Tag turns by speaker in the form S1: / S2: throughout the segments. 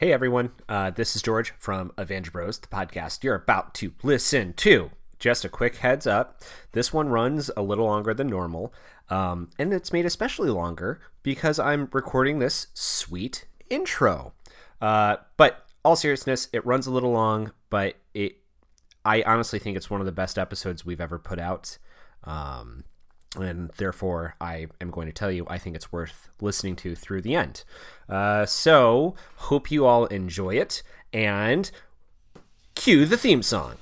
S1: Hey everyone, uh, this is George from Avenger Bros, the podcast you're about to listen to. Just a quick heads up this one runs a little longer than normal, um, and it's made especially longer because I'm recording this sweet intro. Uh, but all seriousness, it runs a little long, but it I honestly think it's one of the best episodes we've ever put out. Um, and therefore, I am going to tell you I think it's worth listening to through the end. Uh, so, hope you all enjoy it, and cue the theme song.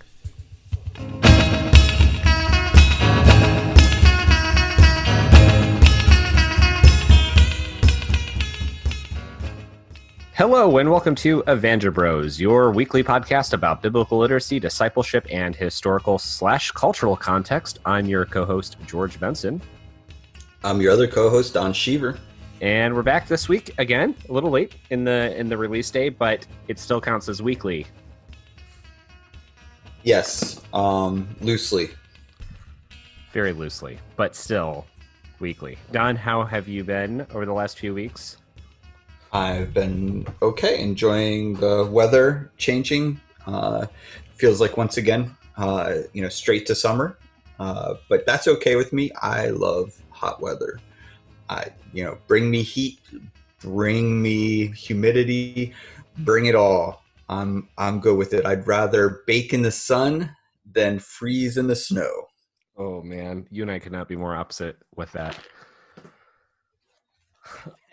S1: Hello, and welcome to Avenger Bros, your weekly podcast about biblical literacy, discipleship, and historical slash cultural context. I'm your co-host George Benson,
S2: I'm your other co-host Don Sheaver.
S1: and we're back this week again. A little late in the in the release day, but it still counts as weekly.
S2: Yes, um, loosely.
S1: very loosely, but still weekly. Don, how have you been over the last few weeks?
S2: I've been okay, enjoying the weather changing. Uh, feels like once again, uh, you know, straight to summer. Uh, but that's okay with me. I love hot weather. I, you know, bring me heat, bring me humidity, bring it all. I'm I'm good with it. I'd rather bake in the sun than freeze in the snow.
S1: Oh man, you and I could not be more opposite with that.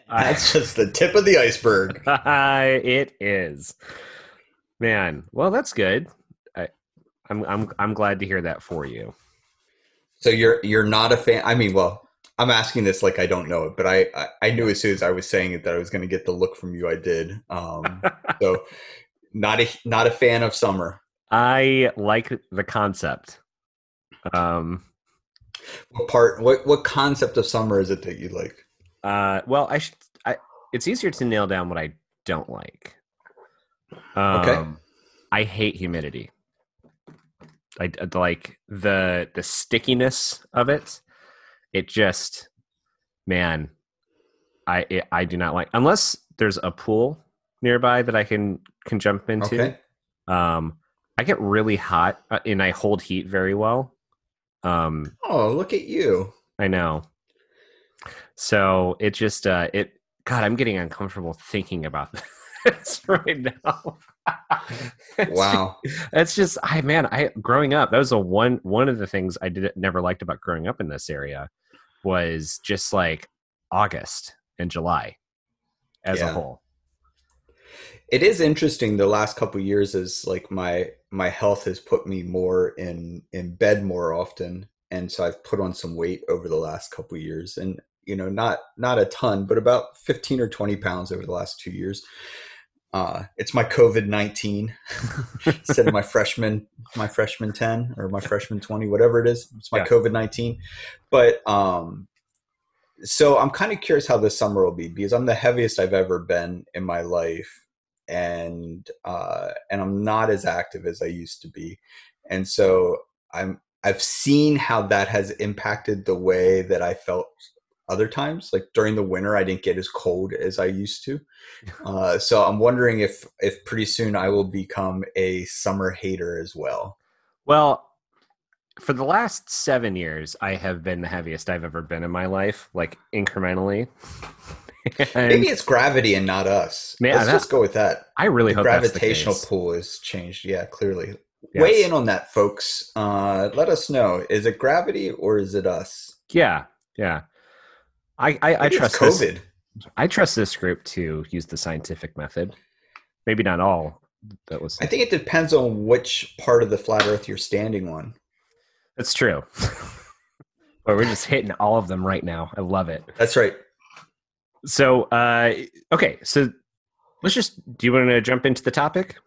S1: I-
S2: That's just the tip of the iceberg.
S1: it is, man. Well, that's good. I, I'm I'm I'm glad to hear that for you.
S2: So you're you're not a fan. I mean, well, I'm asking this like I don't know it, but I I, I knew as soon as I was saying it that I was going to get the look from you. I did. Um, so not a not a fan of summer.
S1: I like the concept. Um.
S2: What part? What what concept of summer is it that you like?
S1: Uh. Well, I should. I. It's easier to nail down what I don't like. Um,
S2: Okay.
S1: I hate humidity. I I like the the stickiness of it. It just, man, I it, I do not like unless there's a pool nearby that I can can jump into.
S2: Okay.
S1: Um, I get really hot uh, and I hold heat very well. Um,
S2: Oh, look at you.
S1: I know. So it just uh it God, I'm getting uncomfortable thinking about this right now.
S2: Wow.
S1: It's just I man, I growing up, that was a one one of the things I did never liked about growing up in this area was just like August and July as a whole.
S2: It is interesting. The last couple years is like my my health has put me more in in bed more often, and so I've put on some weight over the last couple years, and you know, not not a ton, but about fifteen or twenty pounds over the last two years. Uh, it's my COVID nineteen instead of my freshman my freshman ten or my freshman twenty, whatever it is. It's my
S1: Yeah.
S2: COVID nineteen, but um, so I'm kind of curious how this summer will be because I'm the heaviest I've ever been in my life and uh, and I'm not as active as I used to be, and so I'm I've seen how that has impacted the way that I felt other times. Like during the winter, I didn't get as cold as I used to, uh, so I'm wondering if if pretty soon I will become a summer hater as well.
S1: Well, for the last seven years, I have been the heaviest I've ever been in my life, like incrementally. And
S2: Maybe it's gravity and not us.
S1: Man,
S2: Let's
S1: that-
S2: just go with that.
S1: I really
S2: the
S1: hope
S2: gravitational pull has changed. Yeah, clearly.
S1: Yes.
S2: Weigh in on that, folks. Uh, let us know. Is it gravity or is it us?
S1: Yeah, yeah. I I, I trust this.
S2: COVID.
S1: I trust this group to use the scientific method. Maybe not all. That was
S2: I think it depends on which part of the flat Earth you're standing on.
S1: that's true. but we're just hitting all of them right now. I love it.
S2: That's right.
S1: So, uh, okay, so let's just. Do you want to jump into the topic?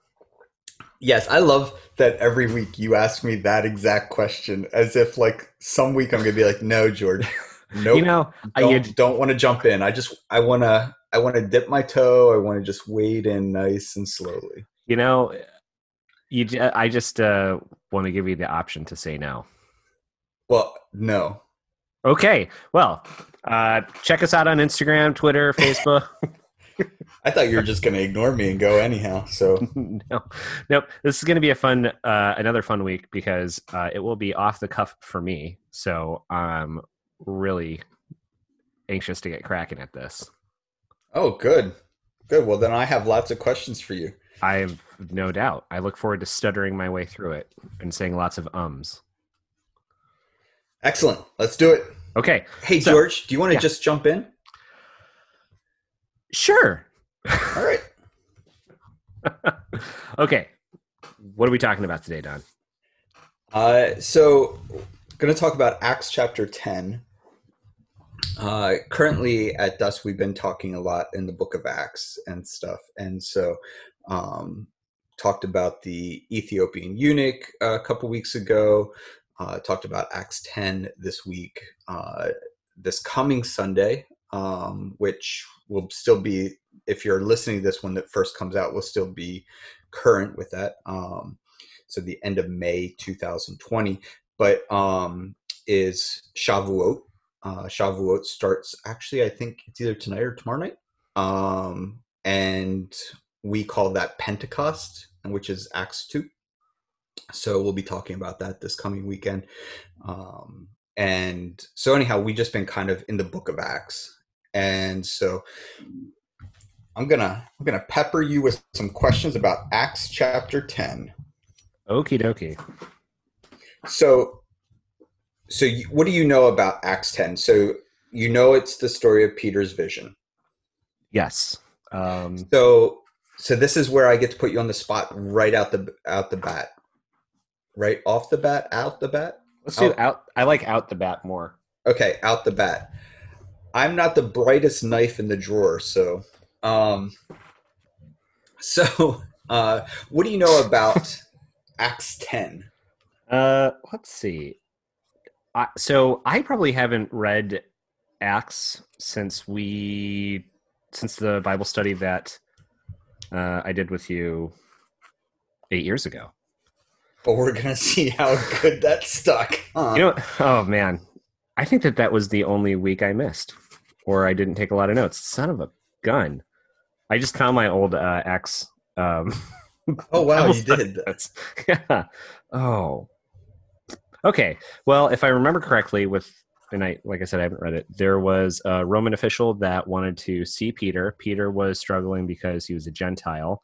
S2: Yes, I love that every week you ask me that exact question as if like some week I'm gonna be like, no, George, nope,
S1: You know, I
S2: don't, don't want to jump in. I just I wanna I wanna dip my toe. I want to just wade in nice and slowly.
S1: you know, you. I just uh, want to give you the option to say no.
S2: Well, no.
S1: Okay, well, uh, check us out on Instagram, Twitter, Facebook.
S2: I thought you were just going to ignore me and go anyhow. So
S1: no, nope. This is going to be a fun, uh, another fun week because uh, it will be off the cuff for me. So I'm really anxious to get cracking at this.
S2: Oh, good, good. Well, then I have lots of questions for you.
S1: I have no doubt. I look forward to stuttering my way through it and saying lots of ums.
S2: Excellent. Let's do it.
S1: Okay.
S2: Hey, so, George, do you want to yeah. just jump in?
S1: Sure.
S2: All right.
S1: okay. What are we talking about today, Don?
S2: Uh, so, going to talk about Acts chapter 10. Uh, currently at Dusk, we've been talking a lot in the book of Acts and stuff. And so, um, talked about the Ethiopian eunuch a couple weeks ago, uh, talked about Acts 10 this week. Uh, this coming Sunday, um, which will still be, if you're listening to this one that first comes out, will still be current with that. Um, so the end of May 2020, but um, is Shavuot. Uh, Shavuot starts actually, I think it's either tonight or tomorrow night. Um, and we call that Pentecost, which is Acts 2. So we'll be talking about that this coming weekend. Um, and so anyhow, we've just been kind of in the book of Acts and so I'm gonna I'm gonna pepper you with some questions about Acts chapter 10.
S1: Okie dokie.
S2: So, so you, what do you know about Acts 10? So you know it's the story of Peter's vision.
S1: Yes.
S2: Um, so, so this is where I get to put you on the spot right out the out the bat, right off the bat, out the bat.
S1: Let's do out. out I like out the bat more.
S2: Okay, out the bat. I'm not the brightest knife in the drawer, so um, so uh, what do you know about Acts 10?
S1: Uh, let's see. I, so I probably haven't read Acts since we since the Bible study that uh, I did with you eight years ago.
S2: But we're gonna see how good that stuck.
S1: Huh? You know, oh man, I think that that was the only week I missed or I didn't take a lot of notes. Son of a gun! I just found my old uh, ex. Um,
S2: oh wow, you did.
S1: yeah. Oh. Okay. Well, if I remember correctly, with and I like I said, I haven't read it. There was a Roman official that wanted to see Peter. Peter was struggling because he was a Gentile,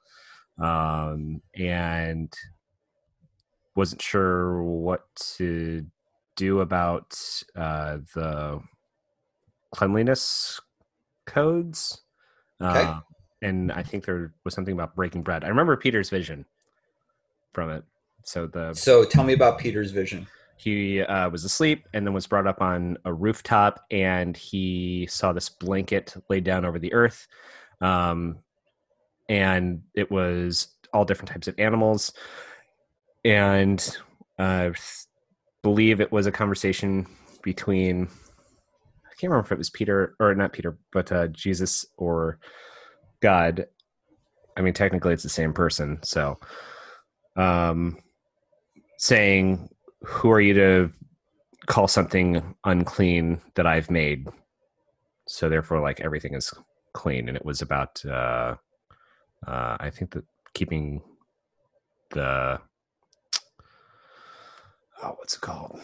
S1: um, and wasn't sure what to do about uh, the cleanliness codes. Okay. Uh, and I think there was something about breaking bread. I remember Peter's vision from it. So the
S2: so tell me about Peter's vision.
S1: He uh, was asleep and then was brought up on a rooftop, and he saw this blanket laid down over the earth, um, and it was all different types of animals, and I uh, believe it was a conversation between I can't remember if it was Peter or not Peter, but uh, Jesus or God. I mean, technically, it's the same person. So, um, saying, "Who are you to call something unclean that I've made?" So therefore, like everything is clean, and it was about, uh, uh, I think that keeping the oh, what's it called?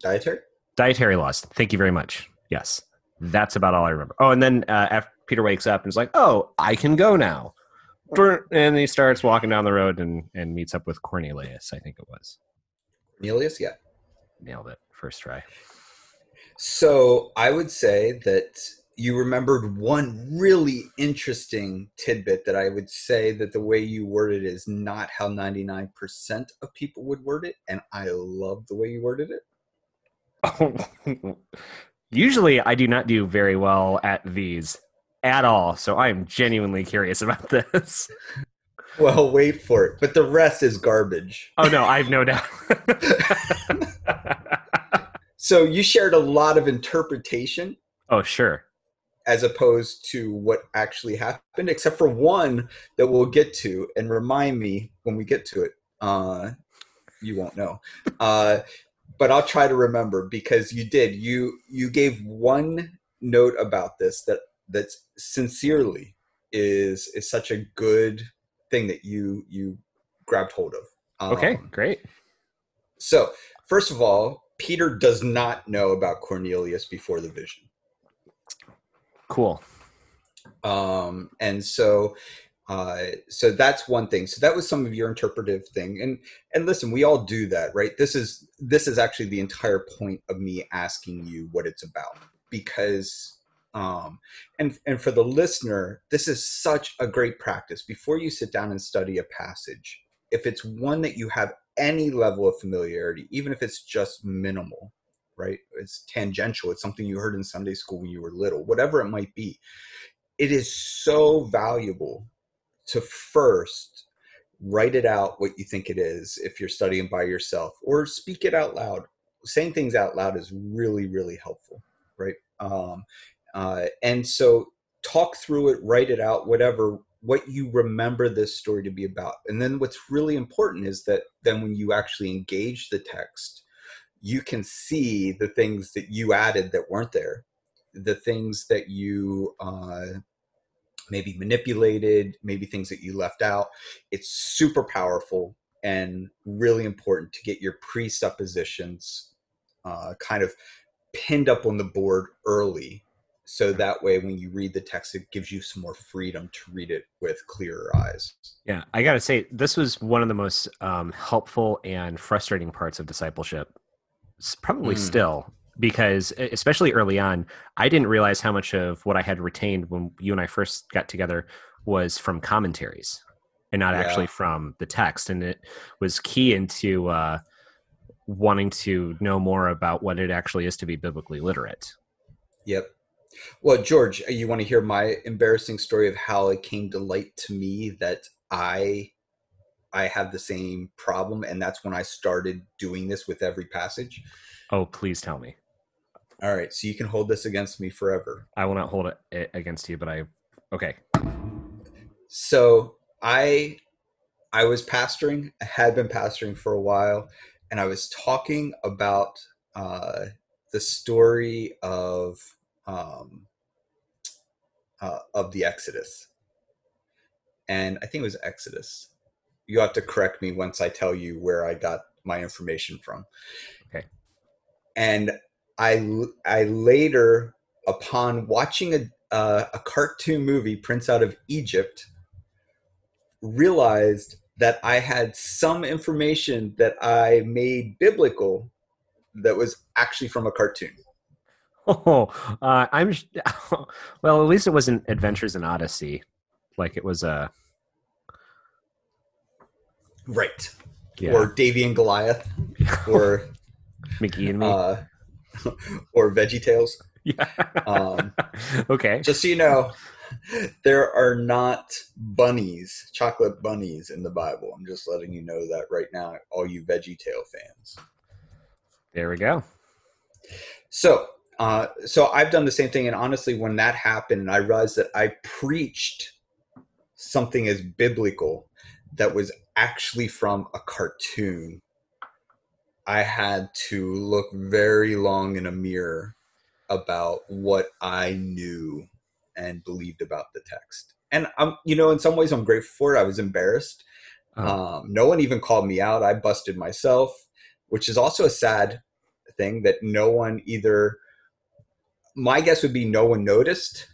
S2: Dietary
S1: dietary laws. Thank you very much. Yes, that's about all I remember. Oh, and then uh, after Peter wakes up and is like, "Oh, I can go now," and he starts walking down the road and and meets up with Cornelius. I think it was
S2: Cornelius. Yeah,
S1: nailed it first try.
S2: So I would say that you remembered one really interesting tidbit that I would say that the way you worded it is not how 99% of people would word it. And I love the way you worded it.
S1: Usually, I do not do very well at these at all. So I am genuinely curious about this.
S2: Well, wait for it. But the rest is garbage.
S1: Oh, no, I have no doubt.
S2: so you shared a lot of interpretation.
S1: Oh, sure.
S2: As opposed to what actually happened, except for one that we'll get to and remind me when we get to it. Uh, you won't know. Uh, but I'll try to remember because you did. You you gave one note about this that that sincerely is is such a good thing that you you grabbed hold of.
S1: Um, okay, great.
S2: So first of all, Peter does not know about Cornelius before the vision.
S1: Cool.
S2: Um, and so uh, so that's one thing so that was some of your interpretive thing and and listen we all do that right this is this is actually the entire point of me asking you what it's about because um and and for the listener this is such a great practice. Before you sit down and study a passage if it's one that you have any level of familiarity even if it's just minimal right it's tangential it's something you heard in sunday school when you were little whatever it might be it is so valuable to first write it out what you think it is if you're studying by yourself or speak it out loud. Saying things out loud is really really helpful right? Um, uh, and so talk through it write it out whatever what you remember this story to be about and then what's really important is that then when you actually engage the text you can see the things that you added that weren't there the things that you uh, maybe manipulated, maybe things that you left out. It's super powerful and really important to get your presuppositions uh, kind of pinned up on the board early. So that way, when you read the text, it gives you some more freedom to read it with clearer eyes.
S1: Yeah, I got to say, this was one of the most um, helpful and frustrating parts of discipleship. Probably mm. still, because especially early on, I didn't realize how much of what I had retained when you and I first got together was from commentaries and not yeah. actually from the text. And it was key into uh, wanting to know more about what it actually is to be biblically literate.
S2: Yep. Well, George, uh, you want to hear my embarrassing story of how it came to light to me that I I have the same problem and that's when I started doing this with every passage.
S1: Oh, please tell me.
S2: All right, so you can hold this against me forever.
S1: I will not hold it against you, but I okay.
S2: So I I was pastoring, I had been pastoring for a while, and I was talking about uh, the story of um, uh, of the Exodus, and I think it was Exodus. You have to correct me once I tell you where I got my information from.
S1: Okay.
S2: And I I later, upon watching a uh, a cartoon movie, Prince Out of Egypt, realized that I had some information that I made biblical that was actually from a cartoon.
S1: Oh, uh, I'm well. At least it wasn't Adventures in Odyssey, like it was a uh...
S2: right, yeah. or Davey and Goliath, or
S1: Mickey and me. Uh,
S2: or Veggie Tales.
S1: Yeah. Um, okay.
S2: Just so you know, there are not bunnies, chocolate bunnies in the Bible. I'm just letting you know that right now, all you Veggie Tale fans.
S1: There we go.
S2: So, uh, so I've done the same thing, and honestly, when that happened, I realized that I preached something as biblical that was actually from a cartoon I had to look very long in a mirror about what I knew and believed about the text. And I'm, you know, in some ways I'm grateful for it. I was embarrassed. Uh-huh. Um, no one even called me out. I busted myself, which is also a sad thing that no one either, my guess would be no one noticed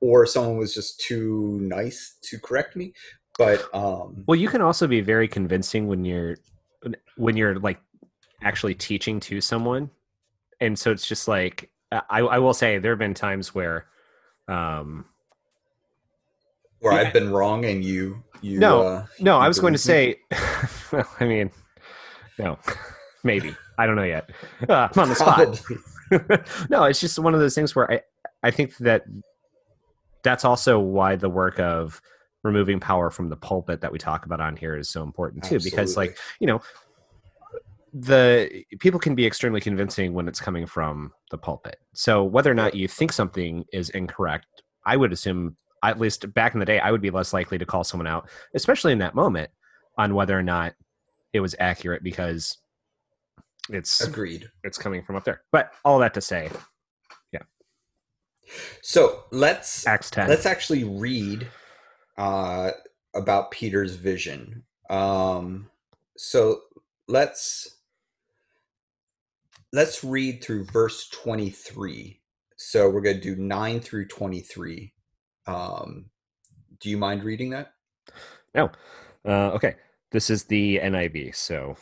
S2: or someone was just too nice to correct me. But, um,
S1: well, you can also be very convincing when you're, when you're like actually teaching to someone. And so it's just like i, I will say there have been times where um
S2: where yeah. i've been wrong and you you
S1: no uh, no i was going to say well i mean no maybe. I don't know yet. Uh, i'm on the spot no it's just one of those things where i i think that that's also why the work of removing power from the pulpit that we talk about on here is so important too Absolutely. because like you know the people can be extremely convincing when it's coming from the pulpit. So whether or not you think something is incorrect, I would assume at least back in the day I would be less likely to call someone out, especially in that moment, on whether or not it was accurate because it's
S2: agreed.
S1: It's coming from up there. But all that to say, yeah.
S2: So let's
S1: Acts 10.
S2: let's actually read uh, about Peter's vision. Um, so let's let's read through verse 23. So we're going to do 9 through 23. Um, do you mind reading that?
S1: No. Uh, okay. This is the NIV. So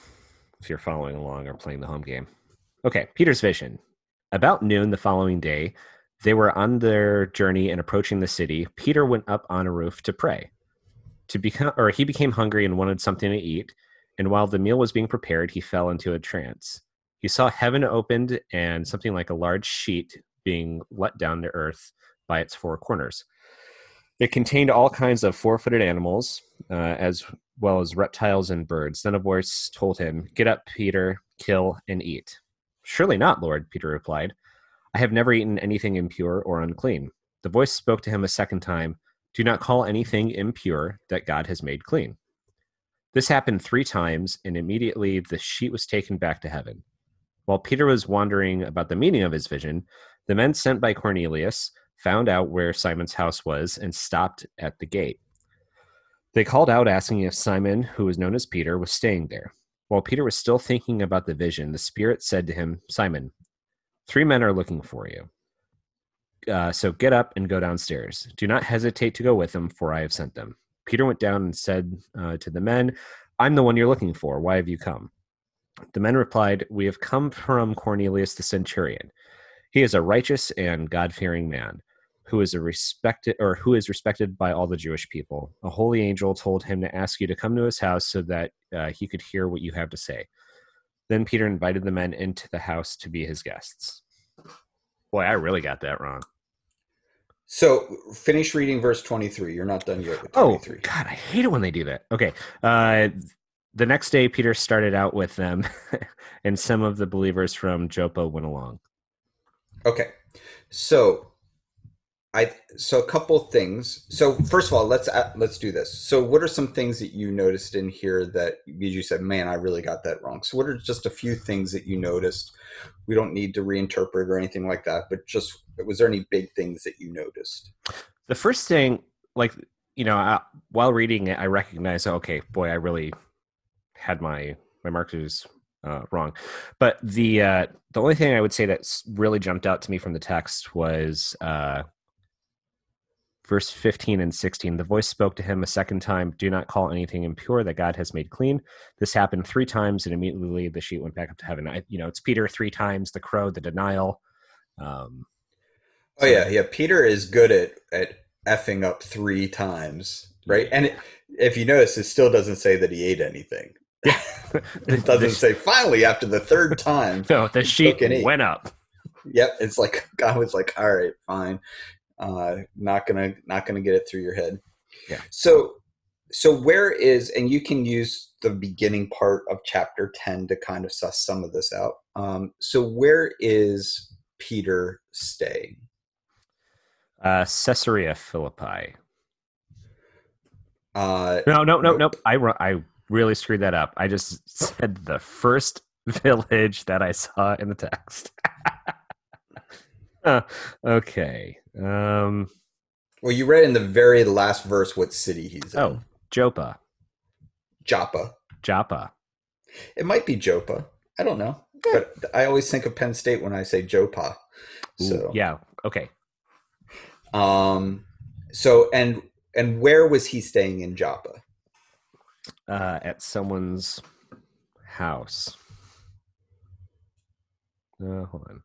S1: if you're following along or playing the home game. Okay. Peter's vision. About noon the following day, they were on their journey and approaching the city. Peter went up on a roof to pray. To become, or he became hungry and wanted something to eat. And while the meal was being prepared, he fell into a trance. He saw heaven opened and something like a large sheet being let down to earth by its four corners. It contained all kinds of four footed animals, uh, as well as reptiles and birds. Then a voice told him, Get up, Peter, kill and eat. Surely not, Lord, Peter replied. I have never eaten anything impure or unclean. The voice spoke to him a second time Do not call anything impure that God has made clean. This happened three times, and immediately the sheet was taken back to heaven. While Peter was wondering about the meaning of his vision, the men sent by Cornelius found out where Simon's house was and stopped at the gate. They called out asking if Simon, who was known as Peter, was staying there. While Peter was still thinking about the vision, the Spirit said to him, Simon, three men are looking for you. Uh, so get up and go downstairs. Do not hesitate to go with them, for I have sent them. Peter went down and said uh, to the men, I'm the one you're looking for. Why have you come? The men replied, We have come from Cornelius the centurion. He is a righteous and God fearing man who is a respected or who is respected by all the Jewish people. A holy angel told him to ask you to come to his house so that uh, he could hear what you have to say. Then Peter invited the men into the house to be his guests. Boy, I really got that wrong.
S2: So finish reading verse 23. You're not done yet with
S1: Oh God, I hate it when they do that. Okay. Uh, the next day, Peter started out with them, and some of the believers from Joppa went along.
S2: Okay. So I so a couple things. So first of all, let's uh, let's do this. So what are some things that you noticed in here that you said, "Man, I really got that wrong." So what are just a few things that you noticed? We don't need to reinterpret or anything like that, but just was there any big things that you noticed?
S1: The first thing, like you know, I, while reading it, I recognized, okay, boy, I really had my my markers uh, wrong. But the uh, the only thing I would say that really jumped out to me from the text was uh, verse 15 and 16 the voice spoke to him a second time do not call anything impure that god has made clean this happened three times and immediately the sheet went back up to heaven I, you know it's peter three times the crow the denial um,
S2: Oh yeah, yeah. Peter is good at at effing up three times, right? And it, if you notice, it still doesn't say that he ate anything. yeah it doesn't say finally after the third time.
S1: no the sheet
S2: took an eight.
S1: went up
S2: Yep, it's like God was like, all right, fine. Uh, not gonna not gonna get it through your head.
S1: Yeah.
S2: So so where is and you can use the beginning part of chapter 10 to kind of suss some of this out. Um, so where is Peter staying?
S1: uh, caesarea philippi
S2: Uh,
S1: no no no
S2: Nope.
S1: nope I, I really screwed that up i just said the first village that i saw in the text okay um
S2: well, you read in the very last verse what city he's in.
S1: oh joppa
S2: Joppa.
S1: joppa
S2: It might be Joppa. I don't know. But I always think of Penn State when I say Joppa.
S1: Ooh,
S2: So
S1: yeah okay
S2: um so and and where was he staying in Joppa?
S1: uh, at someone's house. Uh, hold on.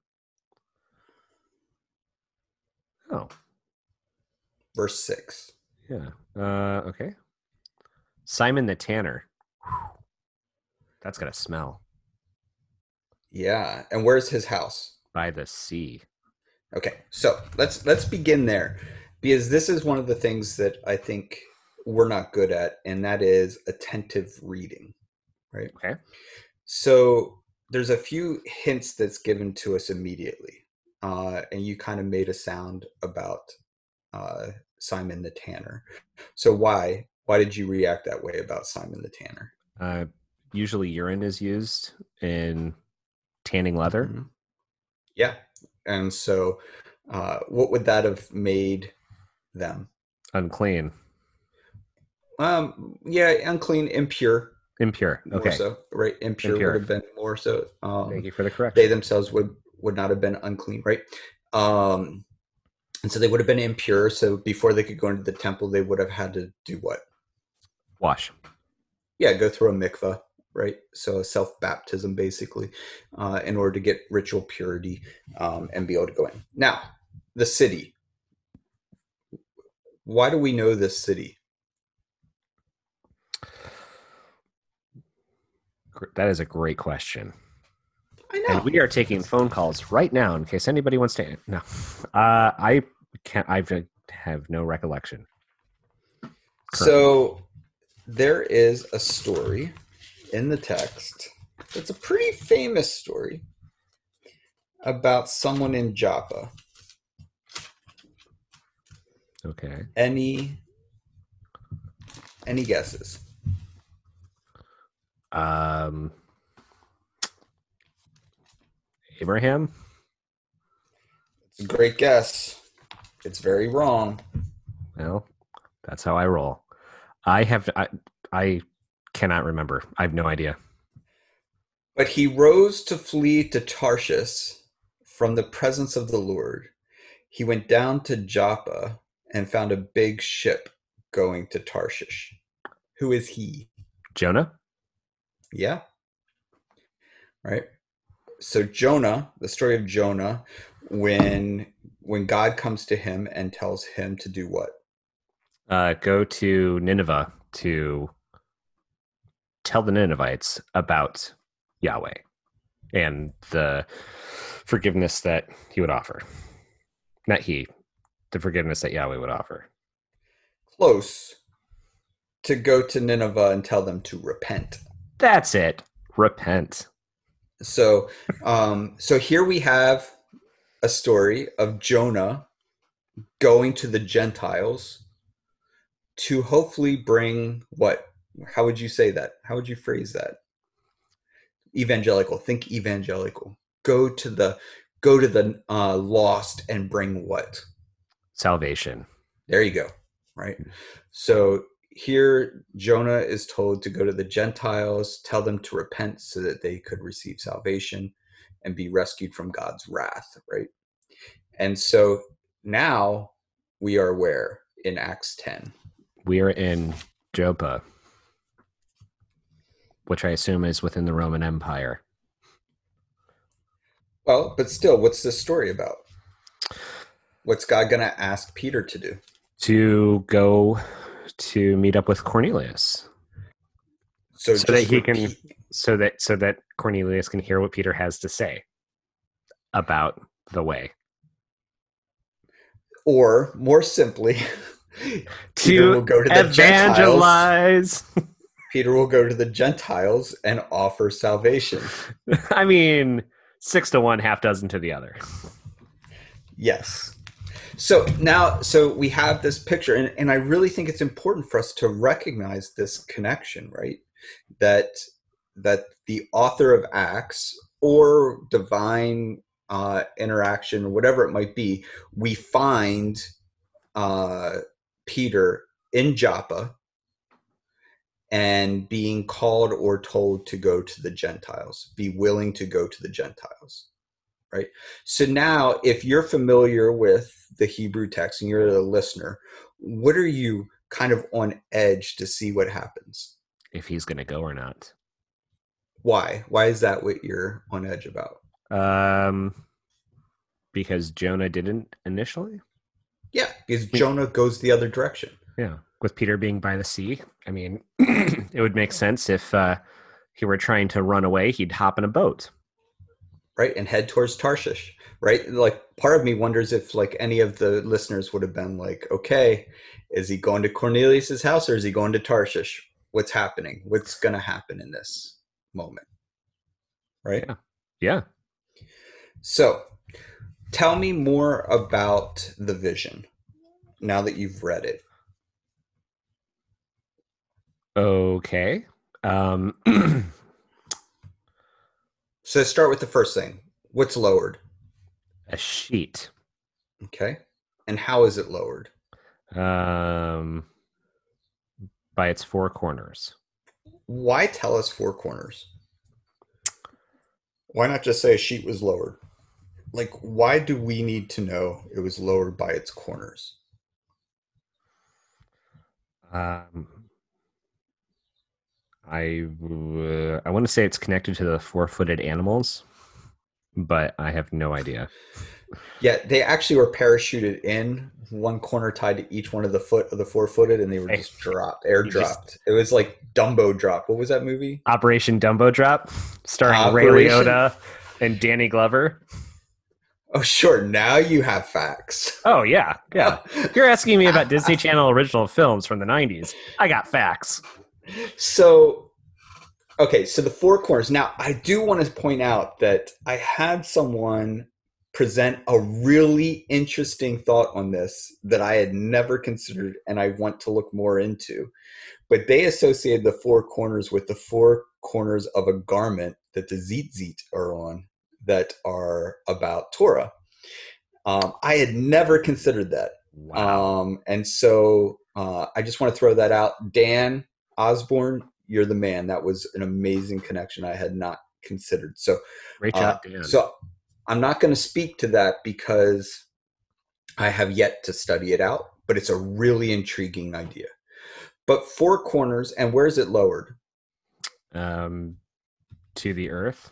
S1: Oh,
S2: Verse six.
S1: yeah. Uh, okay. Simon the Tanner. Whew. That's got a smell
S2: Yeah. And where's his house?
S1: by the sea.
S2: Okay. So let's let's begin there. Because this is one of the things that I think we're not good at, and that is attentive reading. Right.
S1: Okay.
S2: So there's a few hints that's given to us immediately, uh, and you kind of made a sound about uh, Simon the Tanner. So why why did you react that way about Simon the Tanner?
S1: Uh, usually urine is used in tanning leather.
S2: Mhm. Yeah, and so uh, what would that have made them?
S1: Unclean.
S2: Um, yeah, unclean, impure.
S1: Impure.
S2: More
S1: Okay.
S2: so, right? Impure,
S1: Impure.
S2: would have been more so. Um,
S1: Thank you for the correction.
S2: they themselves would would not have been unclean, right? Um, and so they would have been impure. So before they could go into the temple, they would have had to do what?
S1: Wash.
S2: Yeah, go through a mikvah, right? So a self baptism, basically, uh, in order to get ritual purity um, and be able to go in. Now, the city. Why do we know this city?
S1: That is a great question.
S2: I know.
S1: And we are taking phone calls right now in case anybody wants to. No, uh, I can't. I have no recollection.
S2: So there is a story in the text. It's a pretty famous story about someone in Joppa.
S1: Okay.
S2: Any any guesses?
S1: Um, Abraham.
S2: It's a great guess. It's very wrong.
S1: Well, that's how I roll. I have. I, I cannot remember. I have no idea.
S2: But he rose to flee to Tarshish from the presence of the Lord. He went down to Joppa and found a big ship going to Tarshish. Who is he?
S1: Jonah.
S2: Yeah. Right. So Jonah, the story of Jonah, when when God comes to him and tells him to do what?
S1: Uh, go to Nineveh to tell the Ninevites about Yahweh and the forgiveness that he would offer. Not he, the forgiveness that Yahweh would offer.
S2: Close to go to Nineveh and tell them to repent.
S1: That's it. Repent.
S2: So um so here we have a story of Jonah going to the Gentiles to hopefully bring what how would you say that? How would you phrase that? Evangelical. Think evangelical. Go to the go to the uh, lost and bring what?
S1: Salvation.
S2: There you go. Right. So here Jonah is told to go to the Gentiles, tell them to repent so that they could receive salvation and be rescued from God's wrath, right? And so now we are where in Acts 10.
S1: We are in Joppa, which I assume is within the Roman Empire.
S2: Well, but still, what's this story about? What's God going to ask Peter to do?
S1: To go to meet up with Cornelius.
S2: So,
S1: So that he can- so that so that Cornelius can hear what Peter has to say about the way.
S2: or more simply, Peter will
S1: To
S2: go to the Gentiles.
S1: evangelize.
S2: Peter will go to the Gentiles and offer salvation.
S1: I mean, six to one, half dozen to the other.
S2: Yes. So now, so we have this picture, and, and I really think it's important for us to recognize this connection, right? That that the author of Acts or divine uh, interaction, whatever it might be, we find uh, Peter in Joppa and being called or told to go to the Gentiles, be willing to go to the Gentiles. So now, if you're familiar with the Hebrew text and you're a listener, what are you kind of on edge to see what happens?
S1: If he's going to go or not.
S2: Why? Why is that what you're on edge about?
S1: Um, because Jonah didn't initially.
S2: Yeah, because Jonah goes the other direction,
S1: Yeah, with Peter being by the sea. I mean, it would make sense if uh, he were trying to run away, he'd hop in a boat.
S2: Right? And head towards Tarshish, right? Like part of me wonders if like any of the listeners would have been like, okay, is he going to Cornelius's house or is he going to Tarshish? What's happening? What's going to happen in this moment? Right?
S1: Yeah. Yeah.
S2: So, tell me more about the vision now that you've read it.
S1: Okay. Um,
S2: So, start with the first thing. What's lowered?
S1: a sheet.
S2: Okay. And how is it lowered?
S1: Um, by its four corners.
S2: Why tell us four corners? Why not just say a sheet was lowered? Like, why do we need to know it was lowered by its corners?
S1: Um, I uh, I want to say it's connected to the four-footed animals, but I have no idea.
S2: Yeah, they actually were parachuted in, one corner tied to each one of the foot of the four-footed, and they were just dropped, air
S1: you just-
S2: dropped. It was like Dumbo drop. What was that movie?
S1: Operation Dumbo Drop, starring Ray
S2: Operation-
S1: Liotta and Danny Glover.
S2: Oh, sure. Now you have facts.
S1: Oh yeah, yeah. You're asking me about Disney Channel original films from the '90s, I got facts.
S2: So, okay, so the four corners. Now, I do want to point out that I had someone present a really interesting thought on this that I had never considered and I want to look more into. But they associated the four corners with the four corners of a garment that the tzitzit are on that are about Torah. Um, I had never considered that.
S1: Wow.
S2: Um, and so uh, I just want to throw that out. Dan Osborne, you're the man. That was an amazing connection I had not considered. So,
S1: Great
S2: uh,
S1: job, Dan.
S2: so I'm not going to speak to that because I have yet to study it out, but it's a really intriguing idea. But four corners, and where is it lowered?
S1: um, to the earth.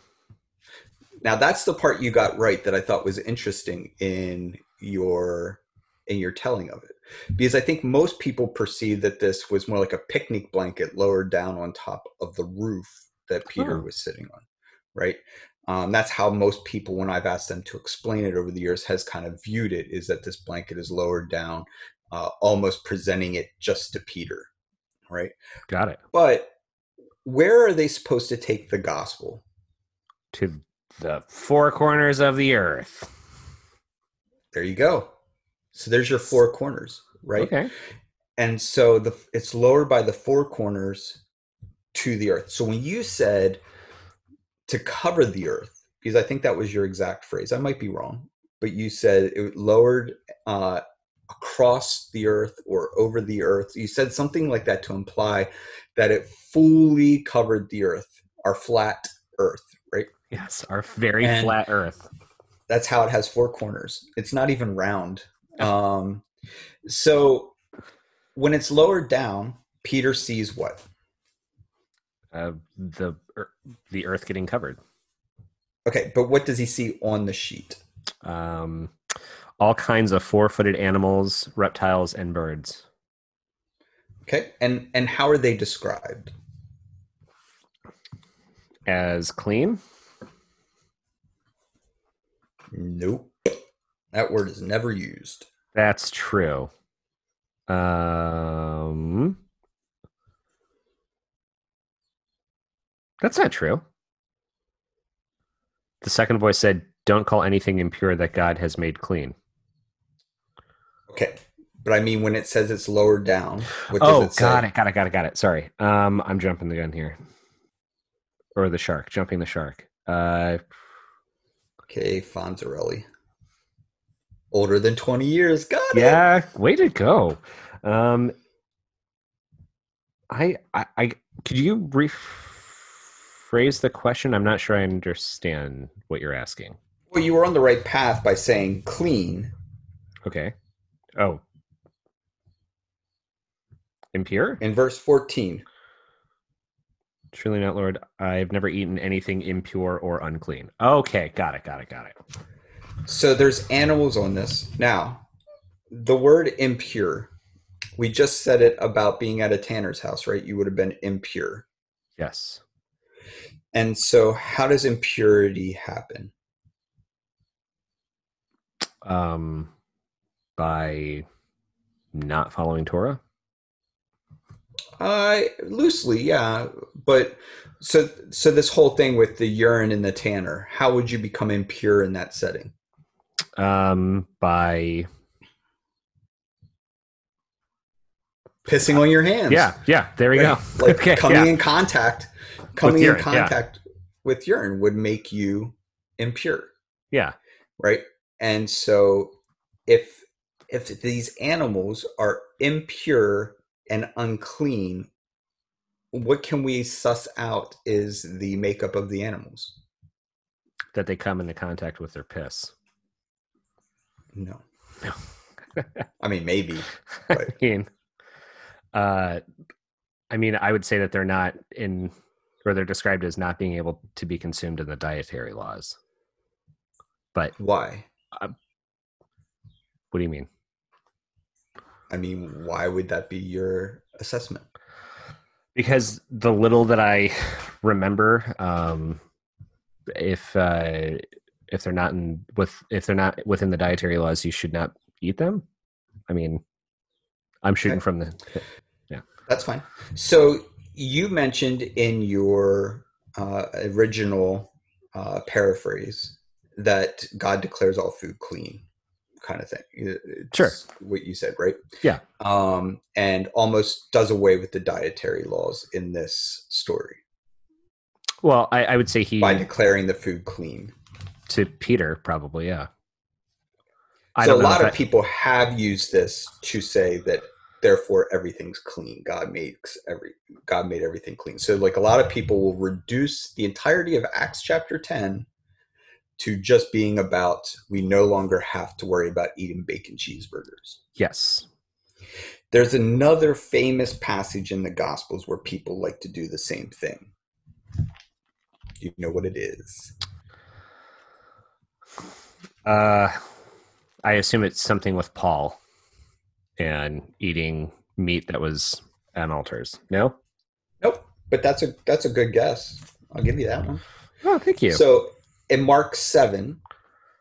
S2: Now that's the part you got right that I thought was interesting in your in your telling of it. Because I think most people perceive that this was more like a picnic blanket lowered down on top of the roof that Peter
S1: Oh.
S2: was sitting on, right? Um, that's how most people, when I've asked them to explain it over the years, has kind of viewed it is that this blanket is lowered down, uh, almost presenting it just to Peter, right?
S1: Got it.
S2: But where are they supposed to take the gospel?
S1: To the four corners of the earth.
S2: There you go. So there's your four corners, right?
S1: Okay.
S2: And so the it's lowered by the four corners to the earth. So when you said to cover the earth, because I think that was your exact phrase, I might be wrong, but you said it lowered uh, across the earth or over the earth. You said something like that to imply that it fully covered the earth, our flat earth, right?
S1: Yes, our very
S2: And-
S1: flat earth.
S2: that's how it has four corners. It's not even round. Um, so when it's lowered down, Peter sees what?
S1: Uh, the the earth getting covered.
S2: Okay, but what does he see on the sheet?
S1: Um, all kinds of four-footed animals, reptiles, and birds.
S2: Okay, and and how are they described?
S1: As clean.
S2: Nope, that word is never used.
S1: That's true. Um, that's not true. The second voice said, "Don't call anything impure that God has made clean."
S2: Okay, but I mean when it says it's lowered down, what does
S1: oh,
S2: it say?
S1: got it, got it, got it, got it. Sorry, um, I'm jumping the gun here, or the shark, jumping the shark. Uh,
S2: Okay, Fonzarelli, older than twenty years. Got it.
S1: yeah, way to go. Um, I, I, I could you rephrase the question? I'm not sure I understand what you're asking.
S2: Well, you were on the right path by saying clean.
S1: Okay. Oh, impure?
S2: In verse fourteen,
S1: Truly not, Lord. I've never eaten anything impure or unclean. Okay, got it, got it, got it.
S2: So there's animals on this. Now, the word impure, we just said it about being at a tanner's house, right? You would have been impure.
S1: Yes.
S2: And so, how does impurity happen?
S1: Um, by not following Torah.
S2: Uh, loosely, yeah. But so, so this whole thing with the urine and the tanner, how would you become impure in that setting?
S1: Um, by
S2: Pissing on your hands.
S1: yeah, yeah. There we
S2: Right?
S1: go.
S2: Like
S1: okay,
S2: coming
S1: yeah.
S2: in contact, coming
S1: urine,
S2: in
S1: yeah.
S2: contact with urine would make you impure.
S1: yeah.
S2: right? And so if if these animals are impure and unclean, what can we suss out is the makeup of the animals?
S1: That they come into contact with their piss.
S2: No.
S1: No.
S2: I mean, maybe.
S1: I mean, uh, I mean, I would say that they're not in, or they're described as not being able to be consumed in the dietary laws. But
S2: Why?
S1: what do you mean?
S2: I mean, why would that be your assessment?
S1: Because the little that I remember, um, if uh, if they're not in with if they're not within the dietary laws, you should not eat them. I mean, I'm shooting
S2: Okay.
S1: from the yeah.
S2: That's fine. So you mentioned in your uh, original uh, paraphrase that God declares all food clean, kind of thing. It's
S1: Sure.
S2: What you said, right?
S1: Yeah.
S2: Um, and almost does away with the dietary laws in this story
S1: well. I, I would say he
S2: by declaring the food clean.
S1: To Peter probably yeah. I
S2: so a lot of
S1: I-
S2: people have used this to say that therefore everything's clean. God makes every god made everything clean. So like a lot of people will reduce the entirety of acts chapter 10 to just being about we no longer have to worry about eating bacon cheeseburgers.
S1: Yes.
S2: there's another famous passage in the gospels where people like to do the same thing. Do you know what it is
S1: Uh, I assume it's something with Paul and eating meat that was on altars. No.
S2: nope but that's a that's a good guess i'll give you that one
S1: Oh, thank you.
S2: So in Mark 7,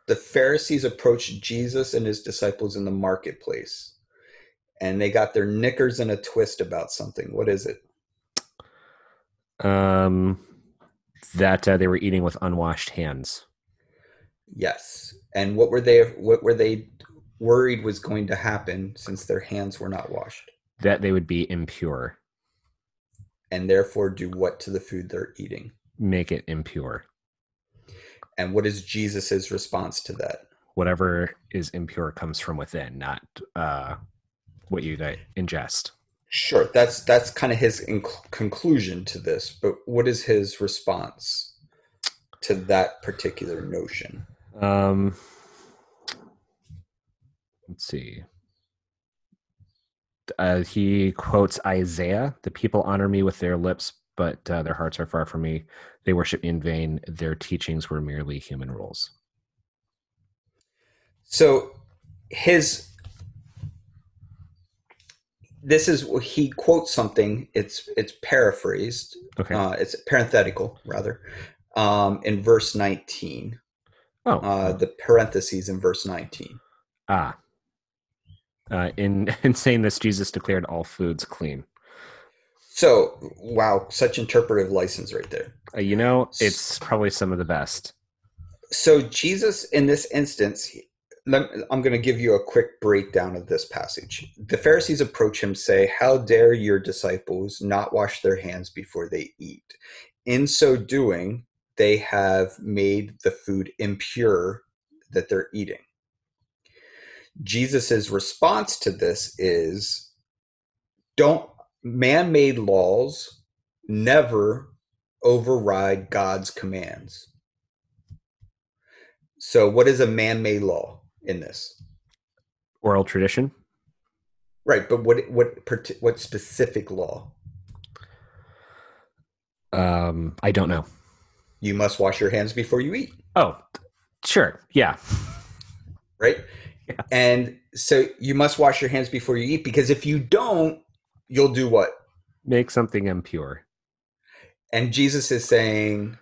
S2: the Pharisees approached Jesus and his disciples in the marketplace. And they got their knickers in a twist about something. What is it?
S1: um, that uh, they were eating with unwashed hands.
S2: Yes. And what were they what were they worried was going to happen since their hands were not washed?
S1: That they would be impure.
S2: And therefore do what to the food they're eating?
S1: Make it impure.
S2: And what is Jesus's response to that?
S1: Whatever is impure comes from within, not uh, what you ingest.
S2: Sure, that's that's kind of his inc- conclusion to this, but what is his response to that particular notion?
S1: Um, let's see. Uh, he quotes Isaiah: "The people honor me with their lips, but uh, their hearts are far from me. They worship me in vain. Their teachings were merely human rules."
S2: So his this is he quotes something. It's it's paraphrased.
S1: Okay.
S2: Uh, it's parenthetical rather. Um, in verse nineteen,
S1: oh.
S2: uh, the parentheses in verse nineteen.
S1: ah. Uh, in in saying this, Jesus declared all foods clean.
S2: So wow, such interpretive license right there.
S1: Uh, you know, it's probably some of the best.
S2: So Jesus, in this instance, I'm going to give you a quick breakdown of this passage. The Pharisees approach him, say, "How dare your disciples not wash their hands before they eat? In so doing, they have made the food impure that they're eating." Jesus's response to this is, "Don't man-made laws never override God's commands." So, what is a man-made law in this?
S1: Oral tradition.
S2: Right, but what what what specific law?
S1: Um, I don't know.
S2: You must wash your hands before you eat,
S1: Oh, sure. Yeah.
S2: right?
S1: Yeah.
S2: And so you must wash your hands before you eat because if you don't, you'll do what?
S1: Make something impure.
S2: And Jesus is saying,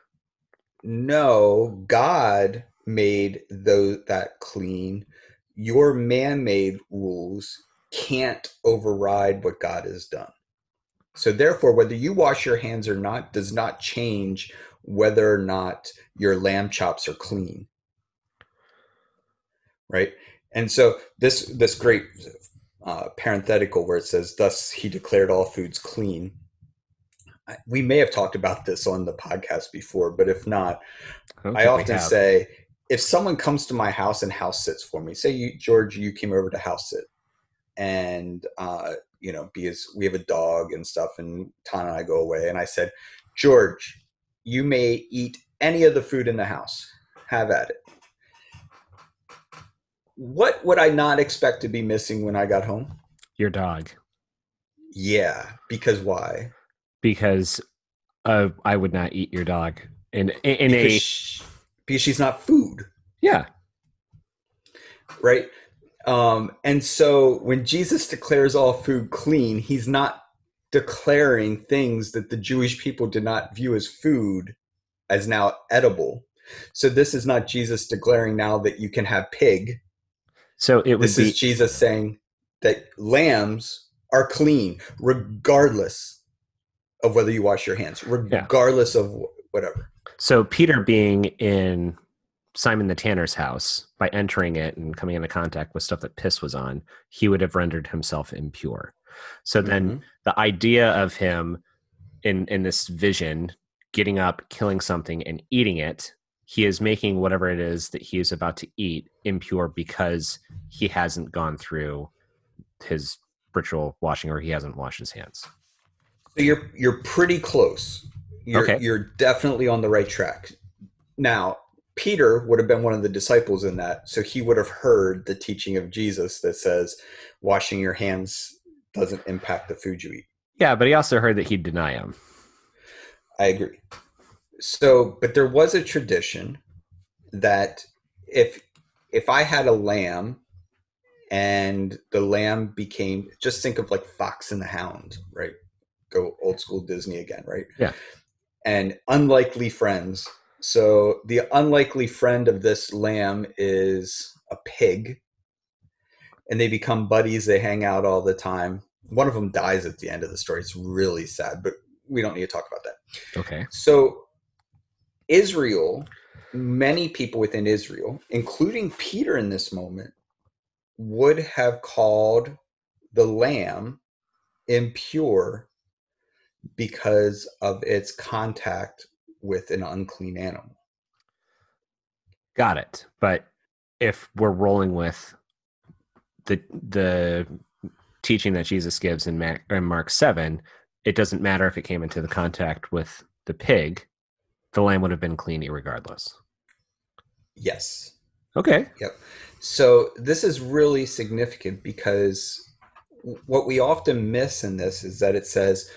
S2: "No, God made those that clean. Your man-made rules can't override what God has done." So therefore, whether you wash your hands or not does not change whether or not your lamb chops are clean. Right? And so this this great uh, parenthetical where it says, "Thus he declared all foods clean." We may have talked about this on the podcast before, but if not,
S1: don't
S2: I often say if someone comes to my house and house sits for me, say you George, you came over to house sit, and uh, you know, because we have a dog and stuff, and Tana and I go away, and I said, George, you may eat any of the food in the house. Have at it. What would I not expect to be missing when I got home?
S1: Your dog.
S2: Yeah, because why?
S1: Because uh, I would not eat your dog in in,
S2: because
S1: a
S2: she, because she's not food,
S1: yeah.
S2: right? Um, and so when Jesus declares all food clean, he's not declaring things that the Jewish people did not view as food as now edible. So this is not Jesus declaring now that you can have pig.
S1: So it would
S2: This
S1: be
S2: is Jesus saying that lambs are clean regardless of whether you wash your hands, regardless of whatever.
S1: so Peter being in Simon the Tanner's house by entering it and coming into contact with stuff that piss was on, he would have rendered himself impure. So then
S2: Mhm.
S1: the idea of him in in this vision getting up killing something and eating it he is making whatever it is that he is about to eat impure because he hasn't gone through his ritual washing or he hasn't washed his hands
S2: So you're you're pretty close. You're
S1: Okay.
S2: you're definitely on the right track. Now, Peter would have been one of the disciples in that, so he would have heard the teaching of Jesus that says washing your hands doesn't impact the food you eat.
S1: yeah but he also heard that he'd deny him
S2: I agree. So, but there was a tradition that if if I had a lamb and the lamb became just think of like Fox and the Hound, right? Go old school Disney again, right?
S1: Yeah.
S2: And unlikely friends. So the unlikely friend of this lamb is a pig. And they become buddies, they hang out all the time. One of them dies at the end of the story. It's really sad, but we don't need to talk about that.
S1: okay
S2: So, Israel, many people within Israel, including Peter in this moment, would have called the lamb impure because of its contact with an unclean animal.
S1: got it but if we're rolling with the the teaching that jesus gives in, Mac, in mark 7 it doesn't matter if it came into the contact with the pig the lamb would have been clean regardless
S2: Yes.
S1: okay Yep.
S2: So, this is really significant because what we often miss in this is that it says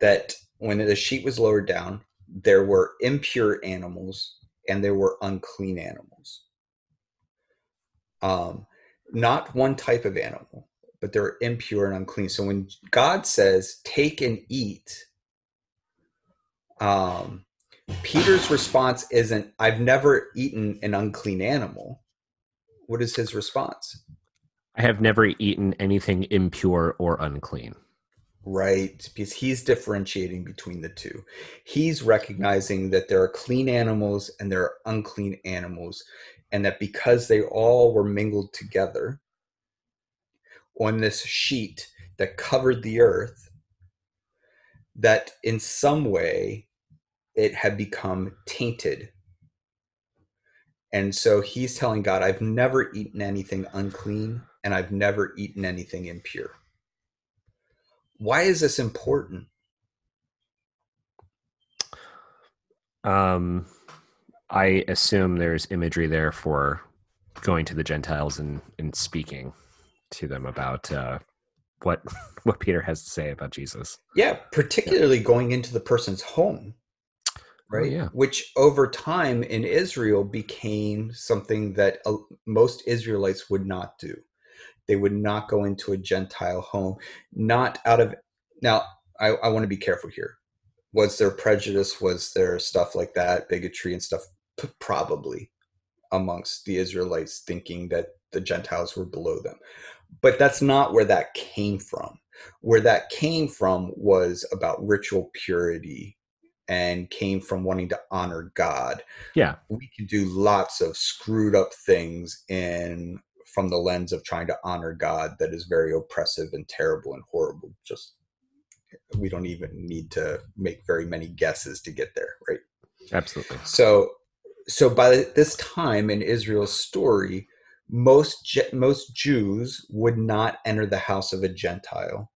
S2: that when the sheet was lowered down, there were impure animals and there were unclean animals. Um, not one type of animal, but they're impure and unclean. So when God says, take and eat, um, Peter's response isn't, I've never eaten an unclean animal. What is his response?
S1: i have never eaten anything impure or unclean
S2: Right, because he's differentiating between the two. He's recognizing that there are clean animals and there are unclean animals, and that because they all were mingled together on this sheet that covered the earth, that in some way it had become tainted. And so he's telling God, I've never eaten anything unclean and I've never eaten anything impure why is this important?
S1: um i assume there's imagery there for going to the gentiles and and speaking to them about uh what what peter has to say about jesus
S2: Yeah, particularly going into the person's home, right?
S1: yeah.
S2: Which over time in Israel became something that uh, most Israelites would not do. They would not go into a Gentile home, not out of. Now, I, I want to be careful here. Was there prejudice? Was there stuff like that, bigotry and stuff? P- Probably amongst the Israelites, thinking that the Gentiles were below them. But that's not where that came from. Where that came from was about ritual purity and came from wanting to honor God.
S1: Yeah.
S2: We can do lots of screwed up things in from the lens of trying to honor God that is very oppressive and terrible and horrible. Just we don't even need to make very many guesses to get there, right?
S1: absolutely
S2: So so by this time in Israel's story, most most Jews would not enter the house of a Gentile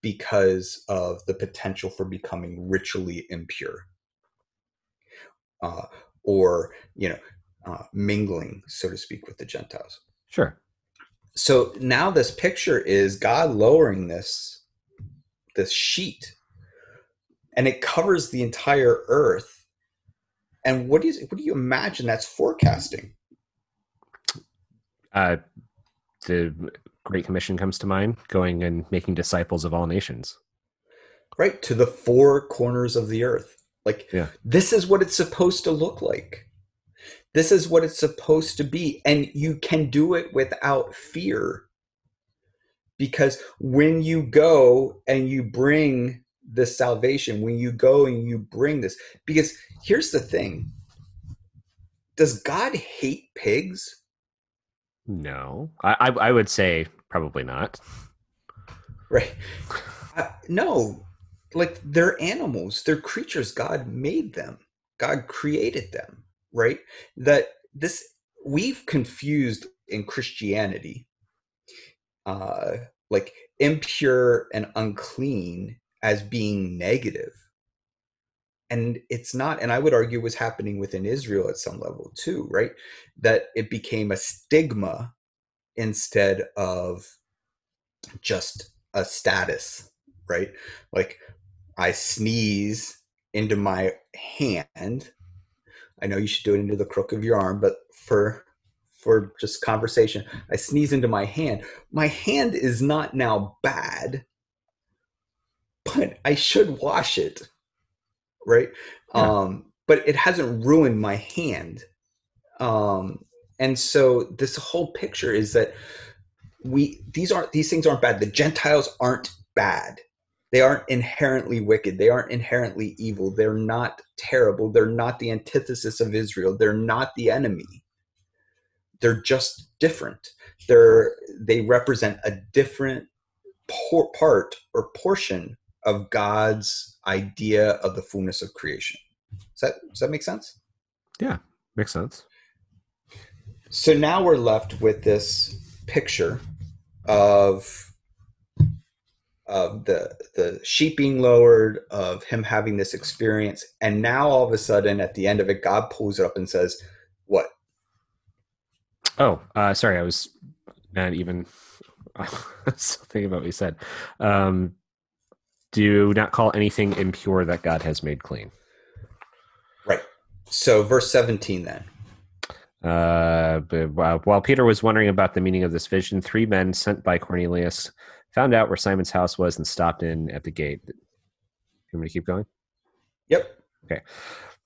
S2: because of the potential for becoming ritually impure, uh, or you know, uh, mingling, so to speak, with the Gentiles.
S1: Sure.
S2: So now this picture is God lowering this this sheet, and it covers the entire earth. And what is what do you imagine that's forecasting?
S1: Uh, the Great Commission comes to mind, going and making disciples of all nations.
S2: Right to the four corners of the earth. Like yeah. this is what it's supposed to look like. This is what it's supposed to be. And you can do it without fear. Because when you go and you bring this salvation, when you go and you bring this, because here's the thing Does God hate pigs?
S1: No, I, I, would say probably not.
S2: Right. Uh, no, like they're animals, they're creatures. God made them, God created them right? That this we've confused in Christianity, uh, like impure and unclean as being negative. And it's not, and I would argue was happening within Israel at some level too, right? That it became a stigma instead of just a status, right? Like I sneeze into my hand I know you should do it into the crook of your arm, but for for just conversation, I sneeze into my hand. My hand is not now bad, but I should wash it, right? Yeah. Um, but it hasn't ruined my hand. Um, and so this whole picture is that we these aren't these things aren't bad. The Gentiles aren't bad they aren't inherently wicked. They aren't inherently evil. They're not terrible. They're not the antithesis of israel. They're not the enemy. They're just different. They're they represent a different por- part or portion of god's idea of the fullness of creation. Does that does that make sense?
S1: Yeah makes sense.
S2: So now we're left with this picture of of the the sheep being lowered, of him having this experience, and now all of a sudden at the end of it, God pulls it up and says, "What?"
S1: Oh, uh, sorry, I was not even thinking about what you said. Um, do not call anything impure that God has made clean.
S2: Right. So, verse seventeen then.
S1: Uh, while Peter was wondering about the meaning of this vision, three men sent by Cornelius found out where Simon's house was and stopped in at the gate. You want me to keep going?
S2: Yep.
S1: Okay.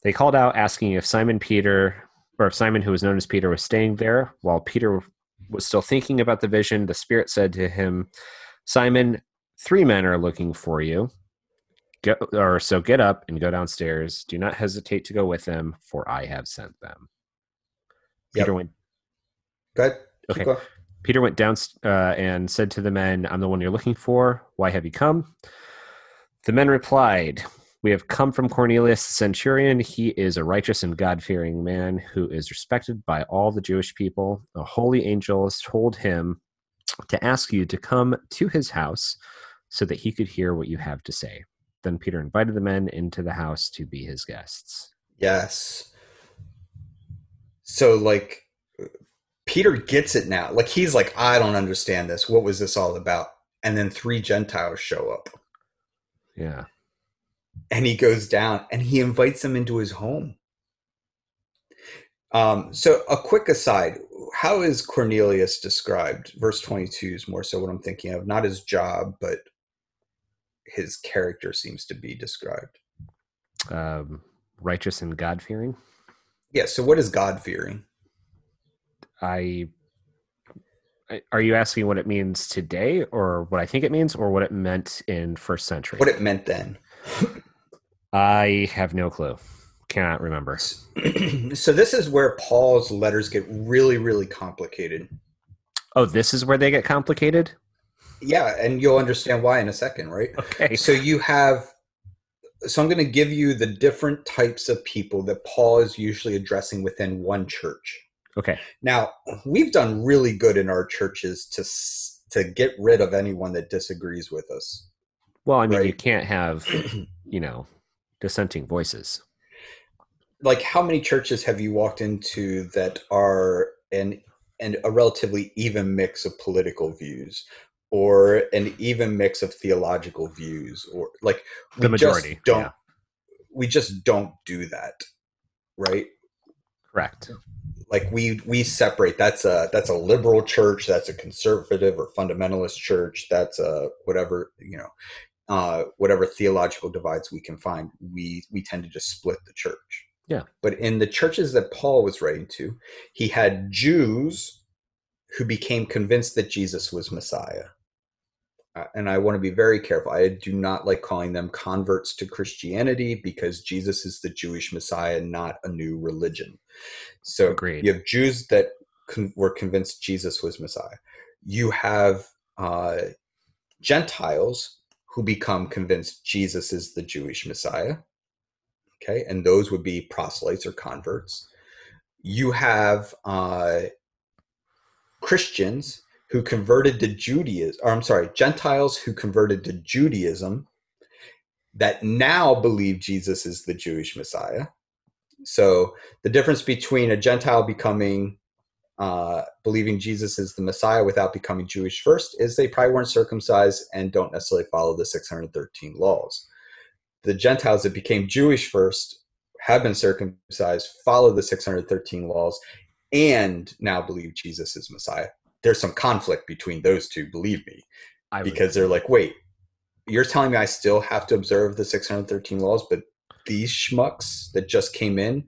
S1: They called out asking if Simon Peter, or if Simon, who was known as Peter, was staying there. While Peter was still thinking about the vision, the Spirit said to him, Simon, three men are looking for you. Get, or so get up and go downstairs. Do not hesitate to go with them, for I have sent them. Peter yep. went.
S2: Good.
S1: Okay. Peter went down uh, and said to the men, I'm the one you're looking for. Why have you come? The men replied, We have come from Cornelius the centurion. He is a righteous and God fearing man who is respected by all the Jewish people. A holy angel has told him to ask you to come to his house so that he could hear what you have to say. Then Peter invited the men into the house to be his guests.
S2: Yes. So, like, Peter gets it now. Like he's like, I don't understand this. What was this all about? And then three Gentiles show up.
S1: Yeah.
S2: And he goes down and he invites them into his home. Um, so a quick aside, how is Cornelius described? Verse 22 is more so what I'm thinking of, not his job, but his character seems to be described.
S1: Um, righteous and God fearing.
S2: Yeah. So what is God fearing?
S1: I are you asking what it means today or what I think it means or what it meant in first century?
S2: What it meant then.
S1: I have no clue. Cannot remember.
S2: so this is where Paul's letters get really, really complicated.
S1: Oh, this is where they get complicated?
S2: Yeah, and you'll understand why in a second, right?
S1: Okay.
S2: So you have so I'm going to give you the different types of people that Paul is usually addressing within one church.
S1: Okay.
S2: Now, we've done really good in our churches to to get rid of anyone that disagrees with us.
S1: Well, I mean, right? you can't have, you know, dissenting voices.
S2: Like how many churches have you walked into that are an and a relatively even mix of political views or an even mix of theological views or like
S1: the majority
S2: don't yeah. we just don't do that right
S1: correct
S2: like we we separate that's a that's a liberal church that's a conservative or fundamentalist church that's a whatever you know uh whatever theological divides we can find we we tend to just split the church.
S1: Yeah.
S2: But in the churches that paul was writing to he had jews who became convinced that jesus was messiah and I want to be very careful. I do not like calling them converts to Christianity because Jesus is the Jewish Messiah, not a new religion. So
S1: Agreed.
S2: you have Jews that con- were convinced Jesus was Messiah. You have uh, Gentiles who become convinced Jesus is the Jewish Messiah. Okay, and those would be proselytes or converts. You have uh, Christians who converted to Judaism, or I'm sorry, Gentiles who converted to Judaism that now believe Jesus is the Jewish Messiah. So the difference between a Gentile becoming uh, believing Jesus is the Messiah without becoming Jewish first is they probably weren't circumcised and don't necessarily follow the 613 laws. The Gentiles that became Jewish first have been circumcised, follow the 613 laws, and now believe Jesus is Messiah there's some conflict between those two, believe me, I because they're like, wait, you're telling me I still have to observe the 613 laws, but these schmucks that just came in,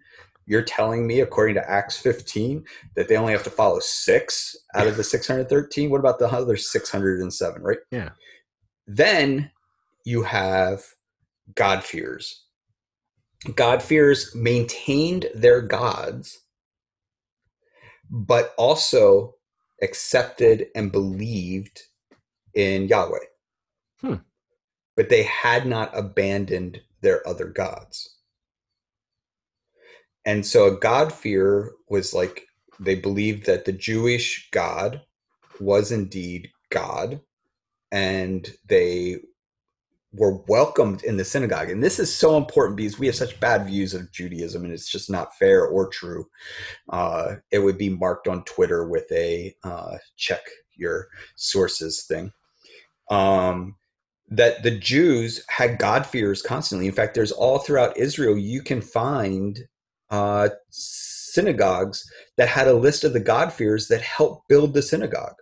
S2: you're telling me, according to Acts 15, that they only have to follow six out of the 613? What about the other 607, right?
S1: Yeah.
S2: Then you have God fears. God fears maintained their gods, but also accepted and believed in Yahweh.
S1: Hmm.
S2: But they had not abandoned their other gods. And so a God fear was like they believed that the Jewish God was indeed God, and they were welcomed in the synagogue. And this is so important because we have such bad views of Judaism and it's just not fair or true. Uh, it would be marked on Twitter with a uh, check your sources thing. Um, that the Jews had God fears constantly. In fact, there's all throughout Israel, you can find uh, synagogues that had a list of the God fears that helped build the synagogue.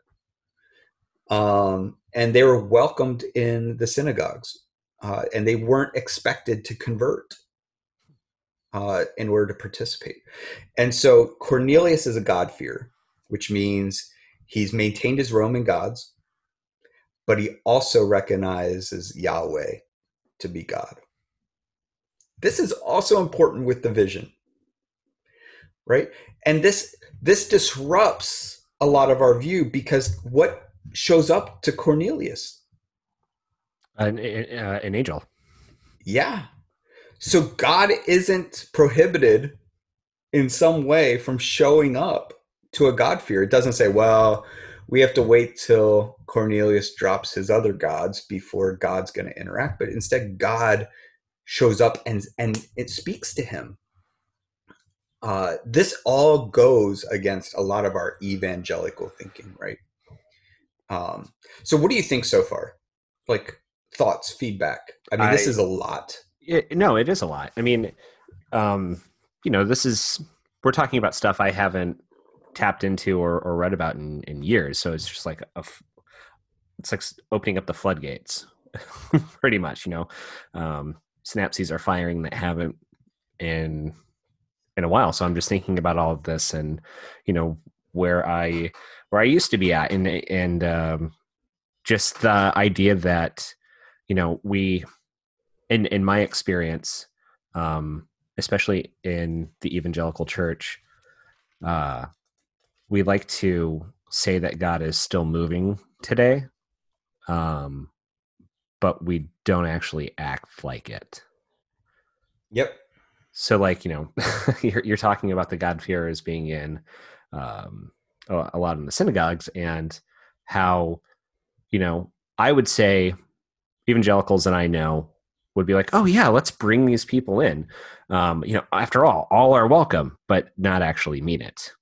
S2: Um, and they were welcomed in the synagogues, uh, and they weren't expected to convert uh, in order to participate. And so Cornelius is a God-fearer, which means he's maintained his Roman gods, but he also recognizes Yahweh to be God. This is also important with the vision, right? And this this disrupts a lot of our view because what shows up to Cornelius.
S1: An, uh, an angel.
S2: Yeah. So God isn't prohibited in some way from showing up to a God fear. It doesn't say, well, we have to wait till Cornelius drops his other gods before God's going to interact. But instead, God shows up and and it speaks to him. Uh, this all goes against a lot of our evangelical thinking, right? Um, so, what do you think so far? Like thoughts, feedback. I mean, I, this is a lot.
S1: It, no, it is a lot. I mean, um, you know, this is we're talking about stuff I haven't tapped into or, or read about in, in years. So it's just like a, it's like opening up the floodgates, pretty much. You know, um, synapses are firing that haven't in in a while. So I'm just thinking about all of this and you know where I where I used to be at, and and um, just the idea that you know we, in in my experience, um, especially in the evangelical church, uh, we like to say that God is still moving today, um, but we don't actually act like it.
S2: Yep.
S1: So, like, you know, you're, you're talking about the God fear as being in um, a lot in the synagogues and how, you know, I would say evangelicals that I know would be like, oh, yeah, let's bring these people in. Um, you know, after all, all are welcome, but not actually mean it.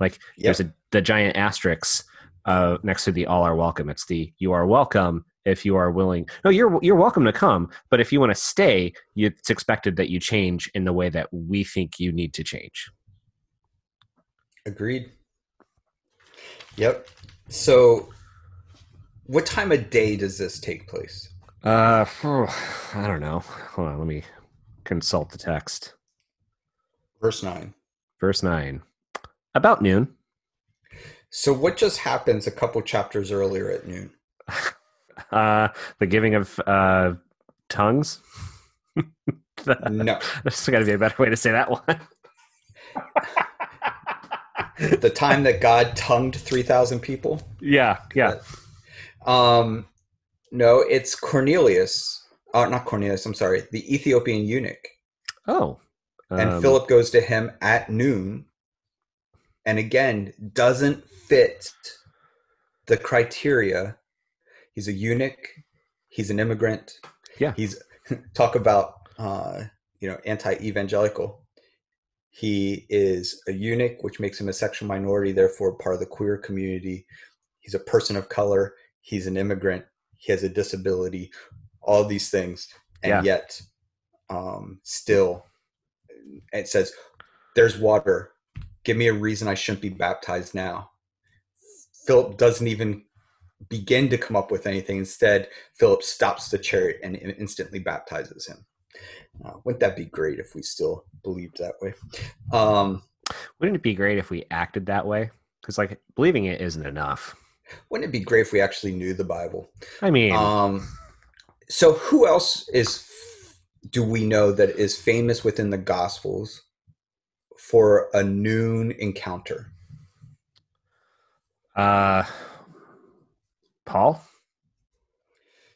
S1: Like, yep. there's a, the giant asterisk uh, next to the all are welcome. It's the you are welcome if you are willing. No, you're you're welcome to come, but if you want to stay, it's expected that you change in the way that we think you need to change.
S2: Agreed. Yep. So, what time of day does this take place?
S1: Uh, I don't know. Hold on, let me consult the text.
S2: Verse nine.
S1: Verse nine. About noon.
S2: So, what just happens a couple chapters earlier at noon?
S1: Uh, the giving of uh, tongues.
S2: no,
S1: there's got to be a better way to say that one.
S2: the time that God tongued three thousand people.
S1: Yeah, yeah.
S2: Um, no, it's Cornelius. Uh, not Cornelius. I'm sorry, the Ethiopian eunuch.
S1: Oh,
S2: um, and Philip goes to him at noon, and again doesn't fit the criteria he's a eunuch he's an immigrant
S1: yeah
S2: he's talk about uh, you know anti-evangelical he is a eunuch which makes him a sexual minority therefore part of the queer community. He's a person of color. He's an immigrant. He has a disability. All these things. And yeah. yet um, still it says there's water. Give me a reason i shouldn't be baptized now. Philip doesn't even begin to come up with anything. Instead, Philip stops the chariot and instantly baptizes him. Uh, wouldn't that be great if we still believed that way? Um,
S1: wouldn't it be great if we acted that way? Because like believing it isn't enough.
S2: Wouldn't it be great if we actually knew the Bible?
S1: I mean,
S2: um, so who else is do we know that is famous within the Gospels for a noon encounter?
S1: Uh Paul?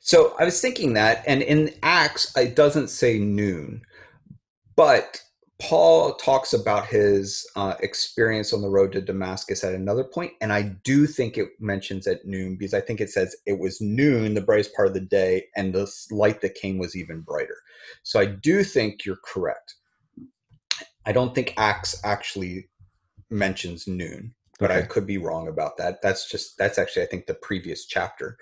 S2: So I was thinking that, and in Acts, it doesn't say noon, but Paul talks about his uh, experience on the road to Damascus at another point, and I do think it mentions at noon because I think it says it was noon, the brightest part of the day, and the light that came was even brighter. So I do think you're correct. I don't think Acts actually mentions noon but okay. I could be wrong about that. That's just that's actually I think the previous chapter.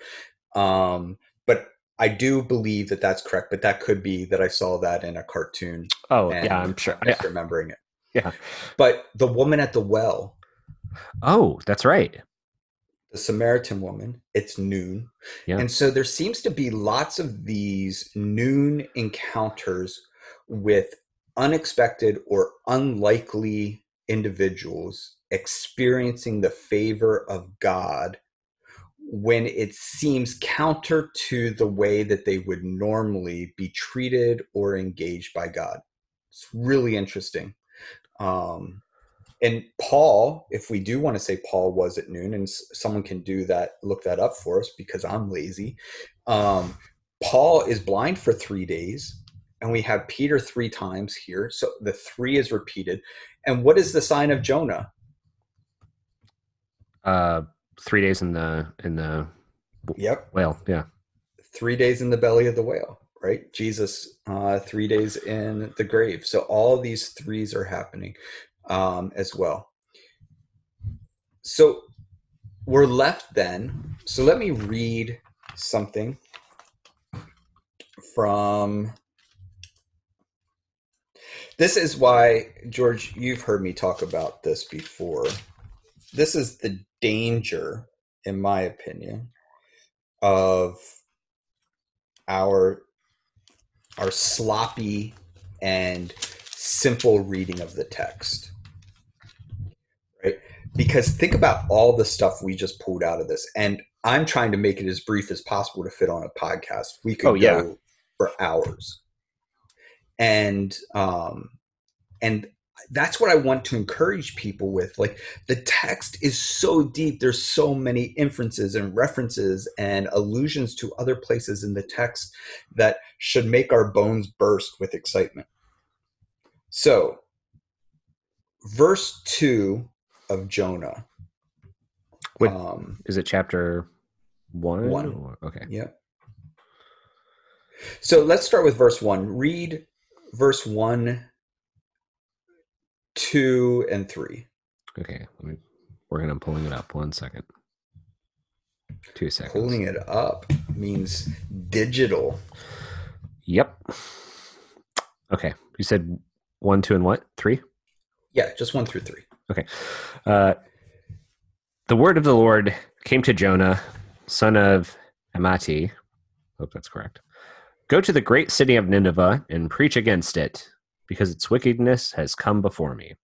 S2: Um, but I do believe that that's correct. But that could be that I saw that in a cartoon.
S1: Oh yeah, I'm sure.
S2: I'm just yeah. remembering it.
S1: Yeah.
S2: But the woman at the well.
S1: Oh, that's right.
S2: The Samaritan woman. It's noon, yeah. and so there seems to be lots of these noon encounters with unexpected or unlikely individuals experiencing the favor of God when it seems counter to the way that they would normally be treated or engaged by God. It's really interesting. Um, and Paul, if we do want to say Paul was at noon, and someone can do that, look that up for us because I'm lazy. Um, Paul is blind for three days, and we have Peter three times here. So the three is repeated. And what is the sign of Jonah?
S1: Uh, three days in the in the
S2: yep
S1: whale. Yeah,
S2: three days in the belly of the whale. Right, Jesus, uh, three days in the grave. So all these threes are happening um, as well. So we're left then. So let me read something from this is why george you've heard me talk about this before this is the danger, in my opinion, of our our sloppy and simple reading of the text. Right? Because think about all the stuff we just pulled out of this. And I'm trying to make it as brief as possible to fit on a podcast. We could oh, yeah. go for hours. And um and that's what I want to encourage people with. Like the text is so deep. There's so many inferences and references and allusions to other places in the text that should make our bones burst with excitement. So, verse 2 of Jonah.
S1: Wait.
S2: Um,
S1: Is it chapter one?
S2: One.
S1: or- Okay.
S2: Yep. So let's start with verse 1. Read verse 1, 2, and 3.
S1: Okay. Let me working on pulling it up. One second. Two seconds.
S2: Pulling it up means digital.
S1: Yep. Okay. You said one, two, and what? Three?
S2: Yeah, just 1 through 3. Okay.
S1: Uh, the word of the Lord came to Jonah, son of Amati. Hope that's correct. Go to the great city of Nineveh and preach against it, because its wickedness has come before me.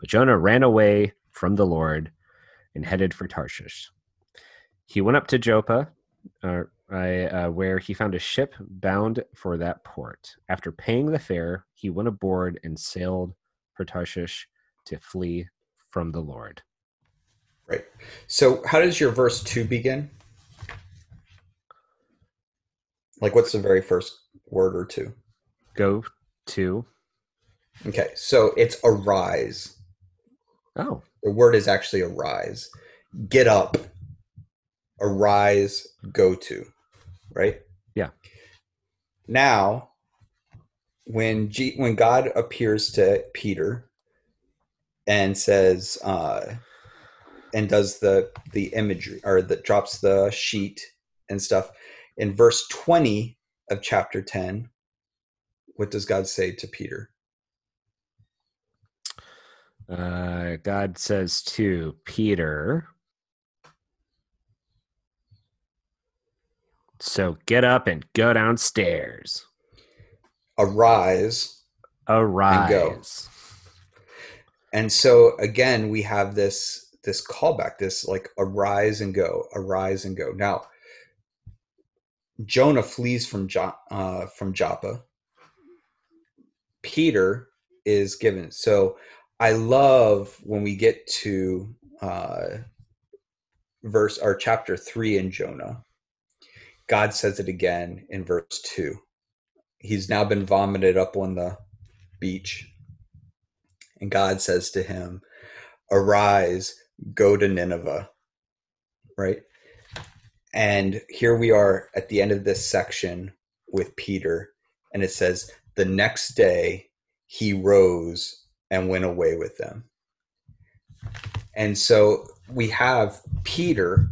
S1: But Jonah ran away from the Lord and headed for Tarshish. He went up to Joppa, uh, I, uh, where he found a ship bound for that port. After paying the fare, he went aboard and sailed for Tarshish to flee from the Lord.
S2: Right. So how does your verse 2 begin? Like, what's the very first word or two?
S1: Go to
S2: Okay, so it's arise.
S1: oh
S2: The word is actually arise. Get up. Arise, go to. Right?
S1: Yeah.
S2: Now, when G- when God appears to Peter and says uh and does the the imagery or that drops the sheet and stuff in verse 20 of chapter 10 what does God say to Peter?
S1: Uh, God says to Peter. So get up and go downstairs.
S2: Arise
S1: Arise.
S2: and so again we have this this callback this like arise and go arise and go now jonah flees from jo- uh, from joppa peter is given so i love when we get to uh verse or chapter 3 in jonah god says it again in verse 2 he's now been vomited up on the beach and God says to him, Arise, go to Nineveh. Right? And here we are at the end of this section with Peter, and it says, The next day he rose and went away with them. And so we have Peter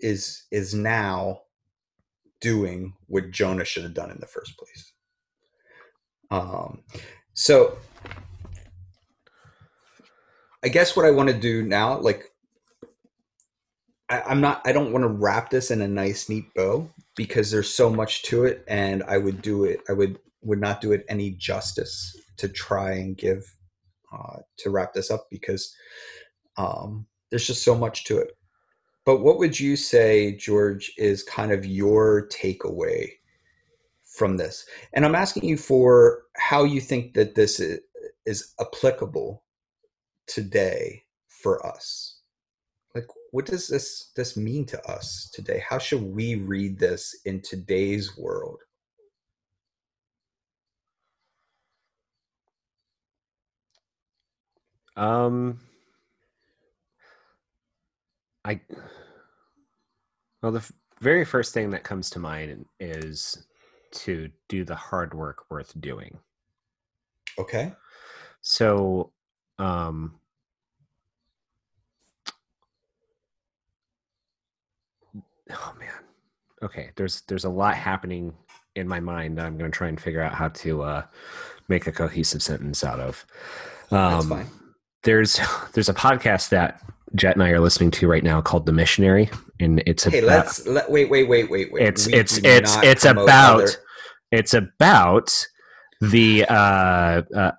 S2: is is now doing what Jonah should have done in the first place. Um, so I guess what I want to do now, like, I, I'm not, I don't want to wrap this in a nice, neat bow because there's so much to it, and I would do it, I would would not do it any justice to try and give uh, to wrap this up because um, there's just so much to it. But what would you say, George, is kind of your takeaway from this? And I'm asking you for how you think that this is, is applicable today for us. Like, what does this this mean to us today? How should we read this in today's world?
S1: Um, I well, the f- very first thing that comes to mind is to do the hard work worth doing.
S2: Okay.
S1: So, um, oh man, okay. There's there's a lot happening in my mind that I'm going to try and figure out how to uh, make a cohesive sentence out of. Um,
S2: That's fine.
S1: There's there's a podcast that Jet and I are listening to right now called The Missionary, and it's
S2: Hey,
S1: about
S2: let's let wait, wait, wait, wait, wait.
S1: it's
S2: We
S1: it's it's it's about
S2: other-
S1: it's about the uh, uh,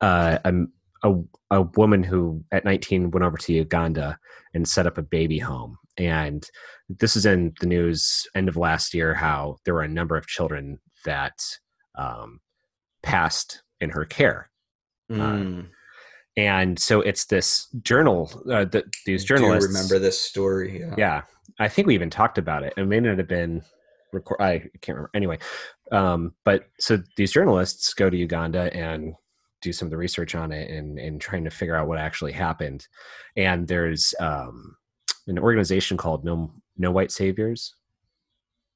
S1: uh, um, a a woman who at 19 went over to Uganda and set up a baby home. And this is in the news end of last year how there were a number of children that um, passed in her care.
S2: Mm,
S1: And so it's this journal uh, that these journalists
S2: remember this story? Yeah.
S1: yeah i think we even talked about it it may not have been record i can't remember anyway um, but so these journalists go to uganda and do some of the research on it and and trying to figure out what actually happened. And there's um, an organization called No No White Saviors,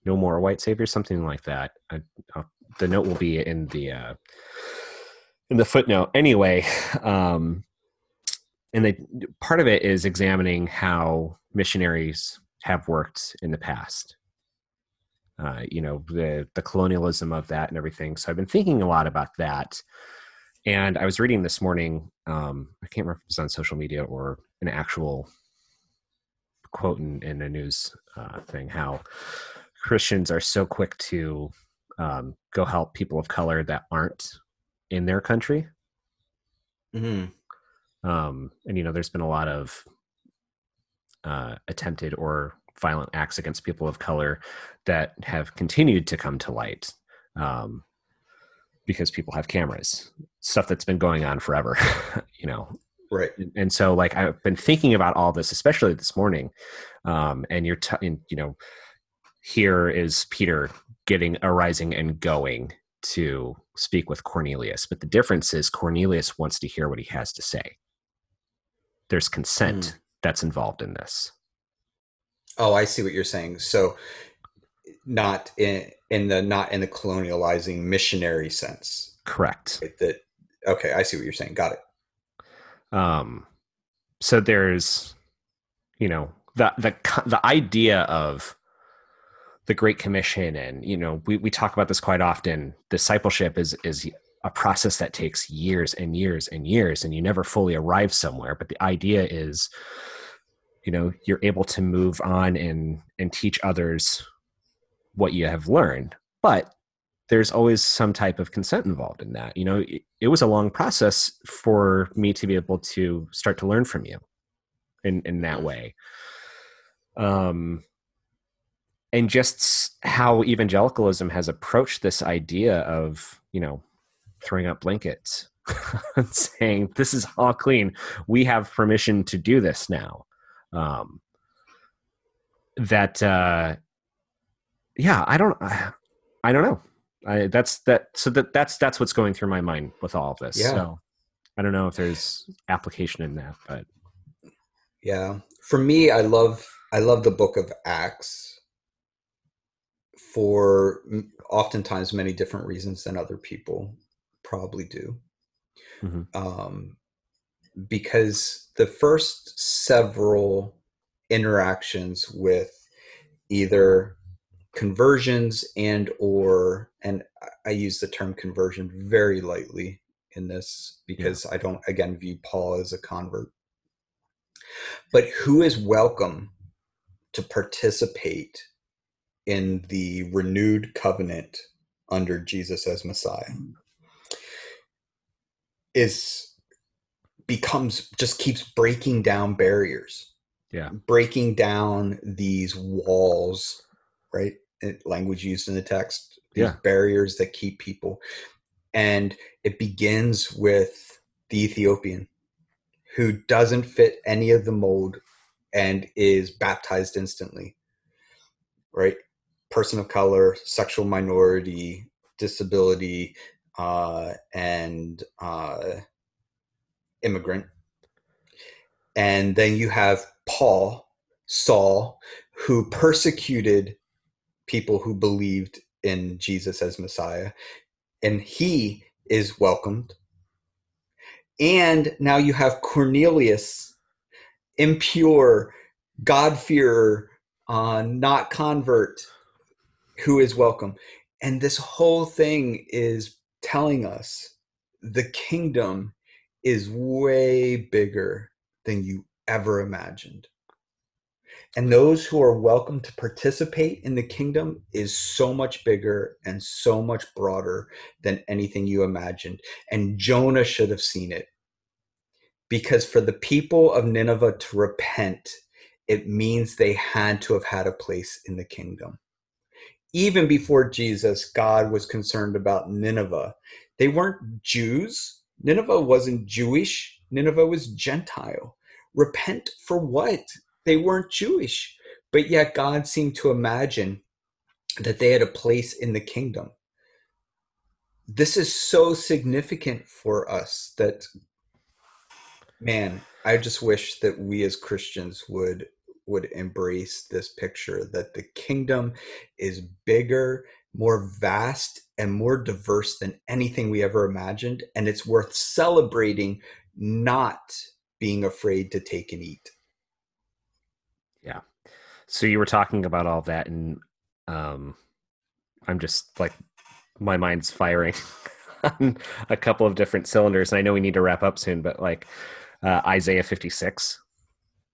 S1: No More White Saviors, something like that. I, the note will be in the uh, in the footnote. Anyway, um, and they part of it is examining how missionaries have worked in the past. Uh, you know the the colonialism of that and everything. So I've been thinking a lot about that. And I was reading this morning. Um, I can't remember if it was on social media or an actual quote in, in a news uh, thing. How Christians are so quick to um, go help people of color that aren't in their country. Mm-hmm. Um, and you know, there's been a lot of uh, attempted or violent acts against people of color that have continued to come to light um, because people have cameras, stuff that's been going on forever, you know.
S2: Right.
S1: And so, like, I've been thinking about all this, especially this morning. Um, and you're, t- you know, here is Peter getting arising and going to speak with Cornelius. But the difference is Cornelius wants to hear what he has to say. There's consent mm. that's involved in this.
S2: Oh, I see what you're saying. So not in in the not in the colonializing missionary sense.
S1: Correct.
S2: Right? That okay, I see what you're saying. Got it.
S1: Um so there's you know the the the idea of the great commission and you know we, we talk about this quite often. Discipleship is is a process that takes years and years and years and you never fully arrive somewhere but the idea is you know you're able to move on and and teach others what you have learned. But there's always some type of consent involved in that. You know it, it was a long process for me to be able to start to learn from you in in that way. Um and just how evangelicalism has approached this idea of you know throwing up blankets and saying this is all clean. We have permission to do this now. Um that uh yeah i don't i don't know. I, that's that so that that's that's what's going through my mind with all of this. Yeah. so i don't know if there's application in that but
S2: yeah. For me i love i love the book of acts for oftentimes many different reasons than other people probably do. Mm-hmm. Um, because the first several interactions with either conversions and or and i use the term conversion very lightly in this because yeah. i don't again view paul as a convert but who is welcome to participate in the renewed covenant under Jesus as Messiah mm. is becomes just keeps breaking down barriers.
S1: Yeah.
S2: Breaking down these walls, right? Language used in the text, these yeah. barriers that keep people. And it begins with the Ethiopian who doesn't fit any of the mold and is baptized instantly. Right? Person of color, sexual minority, disability, uh, and uh, immigrant. And then you have Paul, Saul, who persecuted people who believed in Jesus as Messiah. And he is welcomed. And now you have Cornelius, impure, God-fearer, uh, not convert, who is welcome. And this whole thing is telling us the kingdom is way bigger than you ever imagined. And those who are welcome to participate in the kingdom is so much bigger and so much broader than anything you imagined. And Jonah should have seen it. Because for the people of Nineveh to repent, it means they had to have had a place in the kingdom even before Jesus, God was concerned about Nineveh. They weren't Jews. Nineveh wasn't Jewish. Nineveh was Gentile. Repent for what? They weren't Jewish. But yet God seemed to imagine that they had a place in the kingdom. this is so significant for us that man i just wish that we as christians would would embrace this picture that the kingdom is bigger more vast and more diverse than anything we ever imagined and it's worth celebrating not being afraid to take and eat
S1: yeah so you were talking about all that and um i'm just like my mind's firing on a couple of different cylinders. And I know we need to wrap up soon, but like uh, Isaiah 56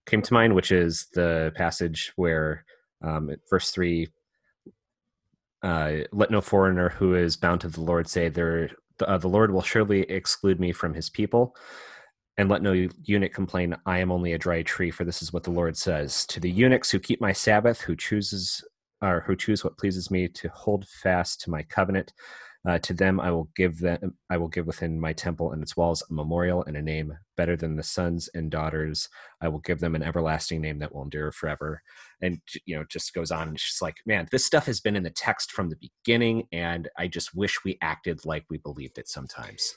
S1: came to mind, which is the passage where um, verse 3 uh, let no foreigner who is bound to the Lord say, there, uh, the Lord will surely exclude me from his people. And let no eunuch complain, I am only a dry tree, for this is what the Lord says. To the eunuchs who keep my Sabbath, who chooses or who choose what pleases me to hold fast to my covenant. Uh, to them I will give them I will give within my temple and its walls a memorial and a name better than the sons and daughters. I will give them an everlasting name that will endure forever. And you know, just goes on. It's just like, man, this stuff has been in the text from the beginning, and I just wish we acted like we believed it sometimes.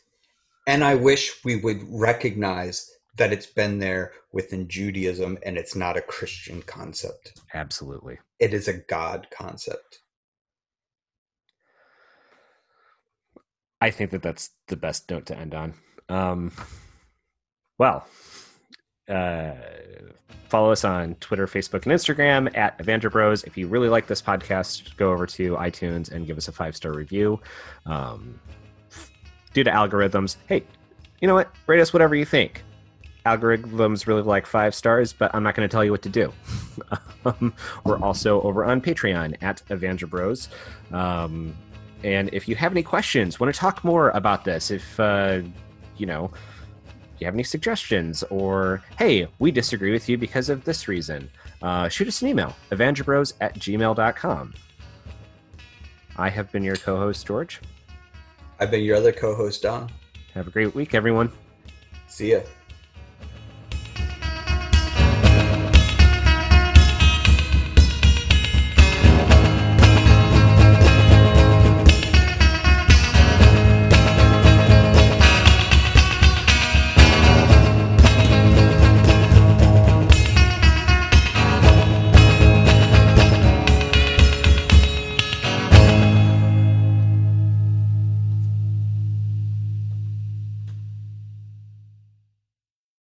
S2: And I wish we would recognize that it's been there within Judaism and it's not a Christian concept.
S1: Absolutely.
S2: It is a God concept.
S1: I think that that's the best note to end on. Um, well, uh, follow us on Twitter, Facebook, and Instagram at Evangel Bros. If you really like this podcast, go over to iTunes and give us a five star review. Um, due to algorithms, hey, you know what? Rate us whatever you think algorithms really like five stars, but I'm not going to tell you what to do. um, we're also over on Patreon at Evangel Bros. Um, and if you have any questions, want to talk more about this, if, uh, you know, you have any suggestions, or hey, we disagree with you because of this reason, uh, shoot us an email, evangelbros at gmail.com. I have been your co host, George.
S2: I've been your other co host, Don.
S1: Have a great week, everyone.
S2: See ya.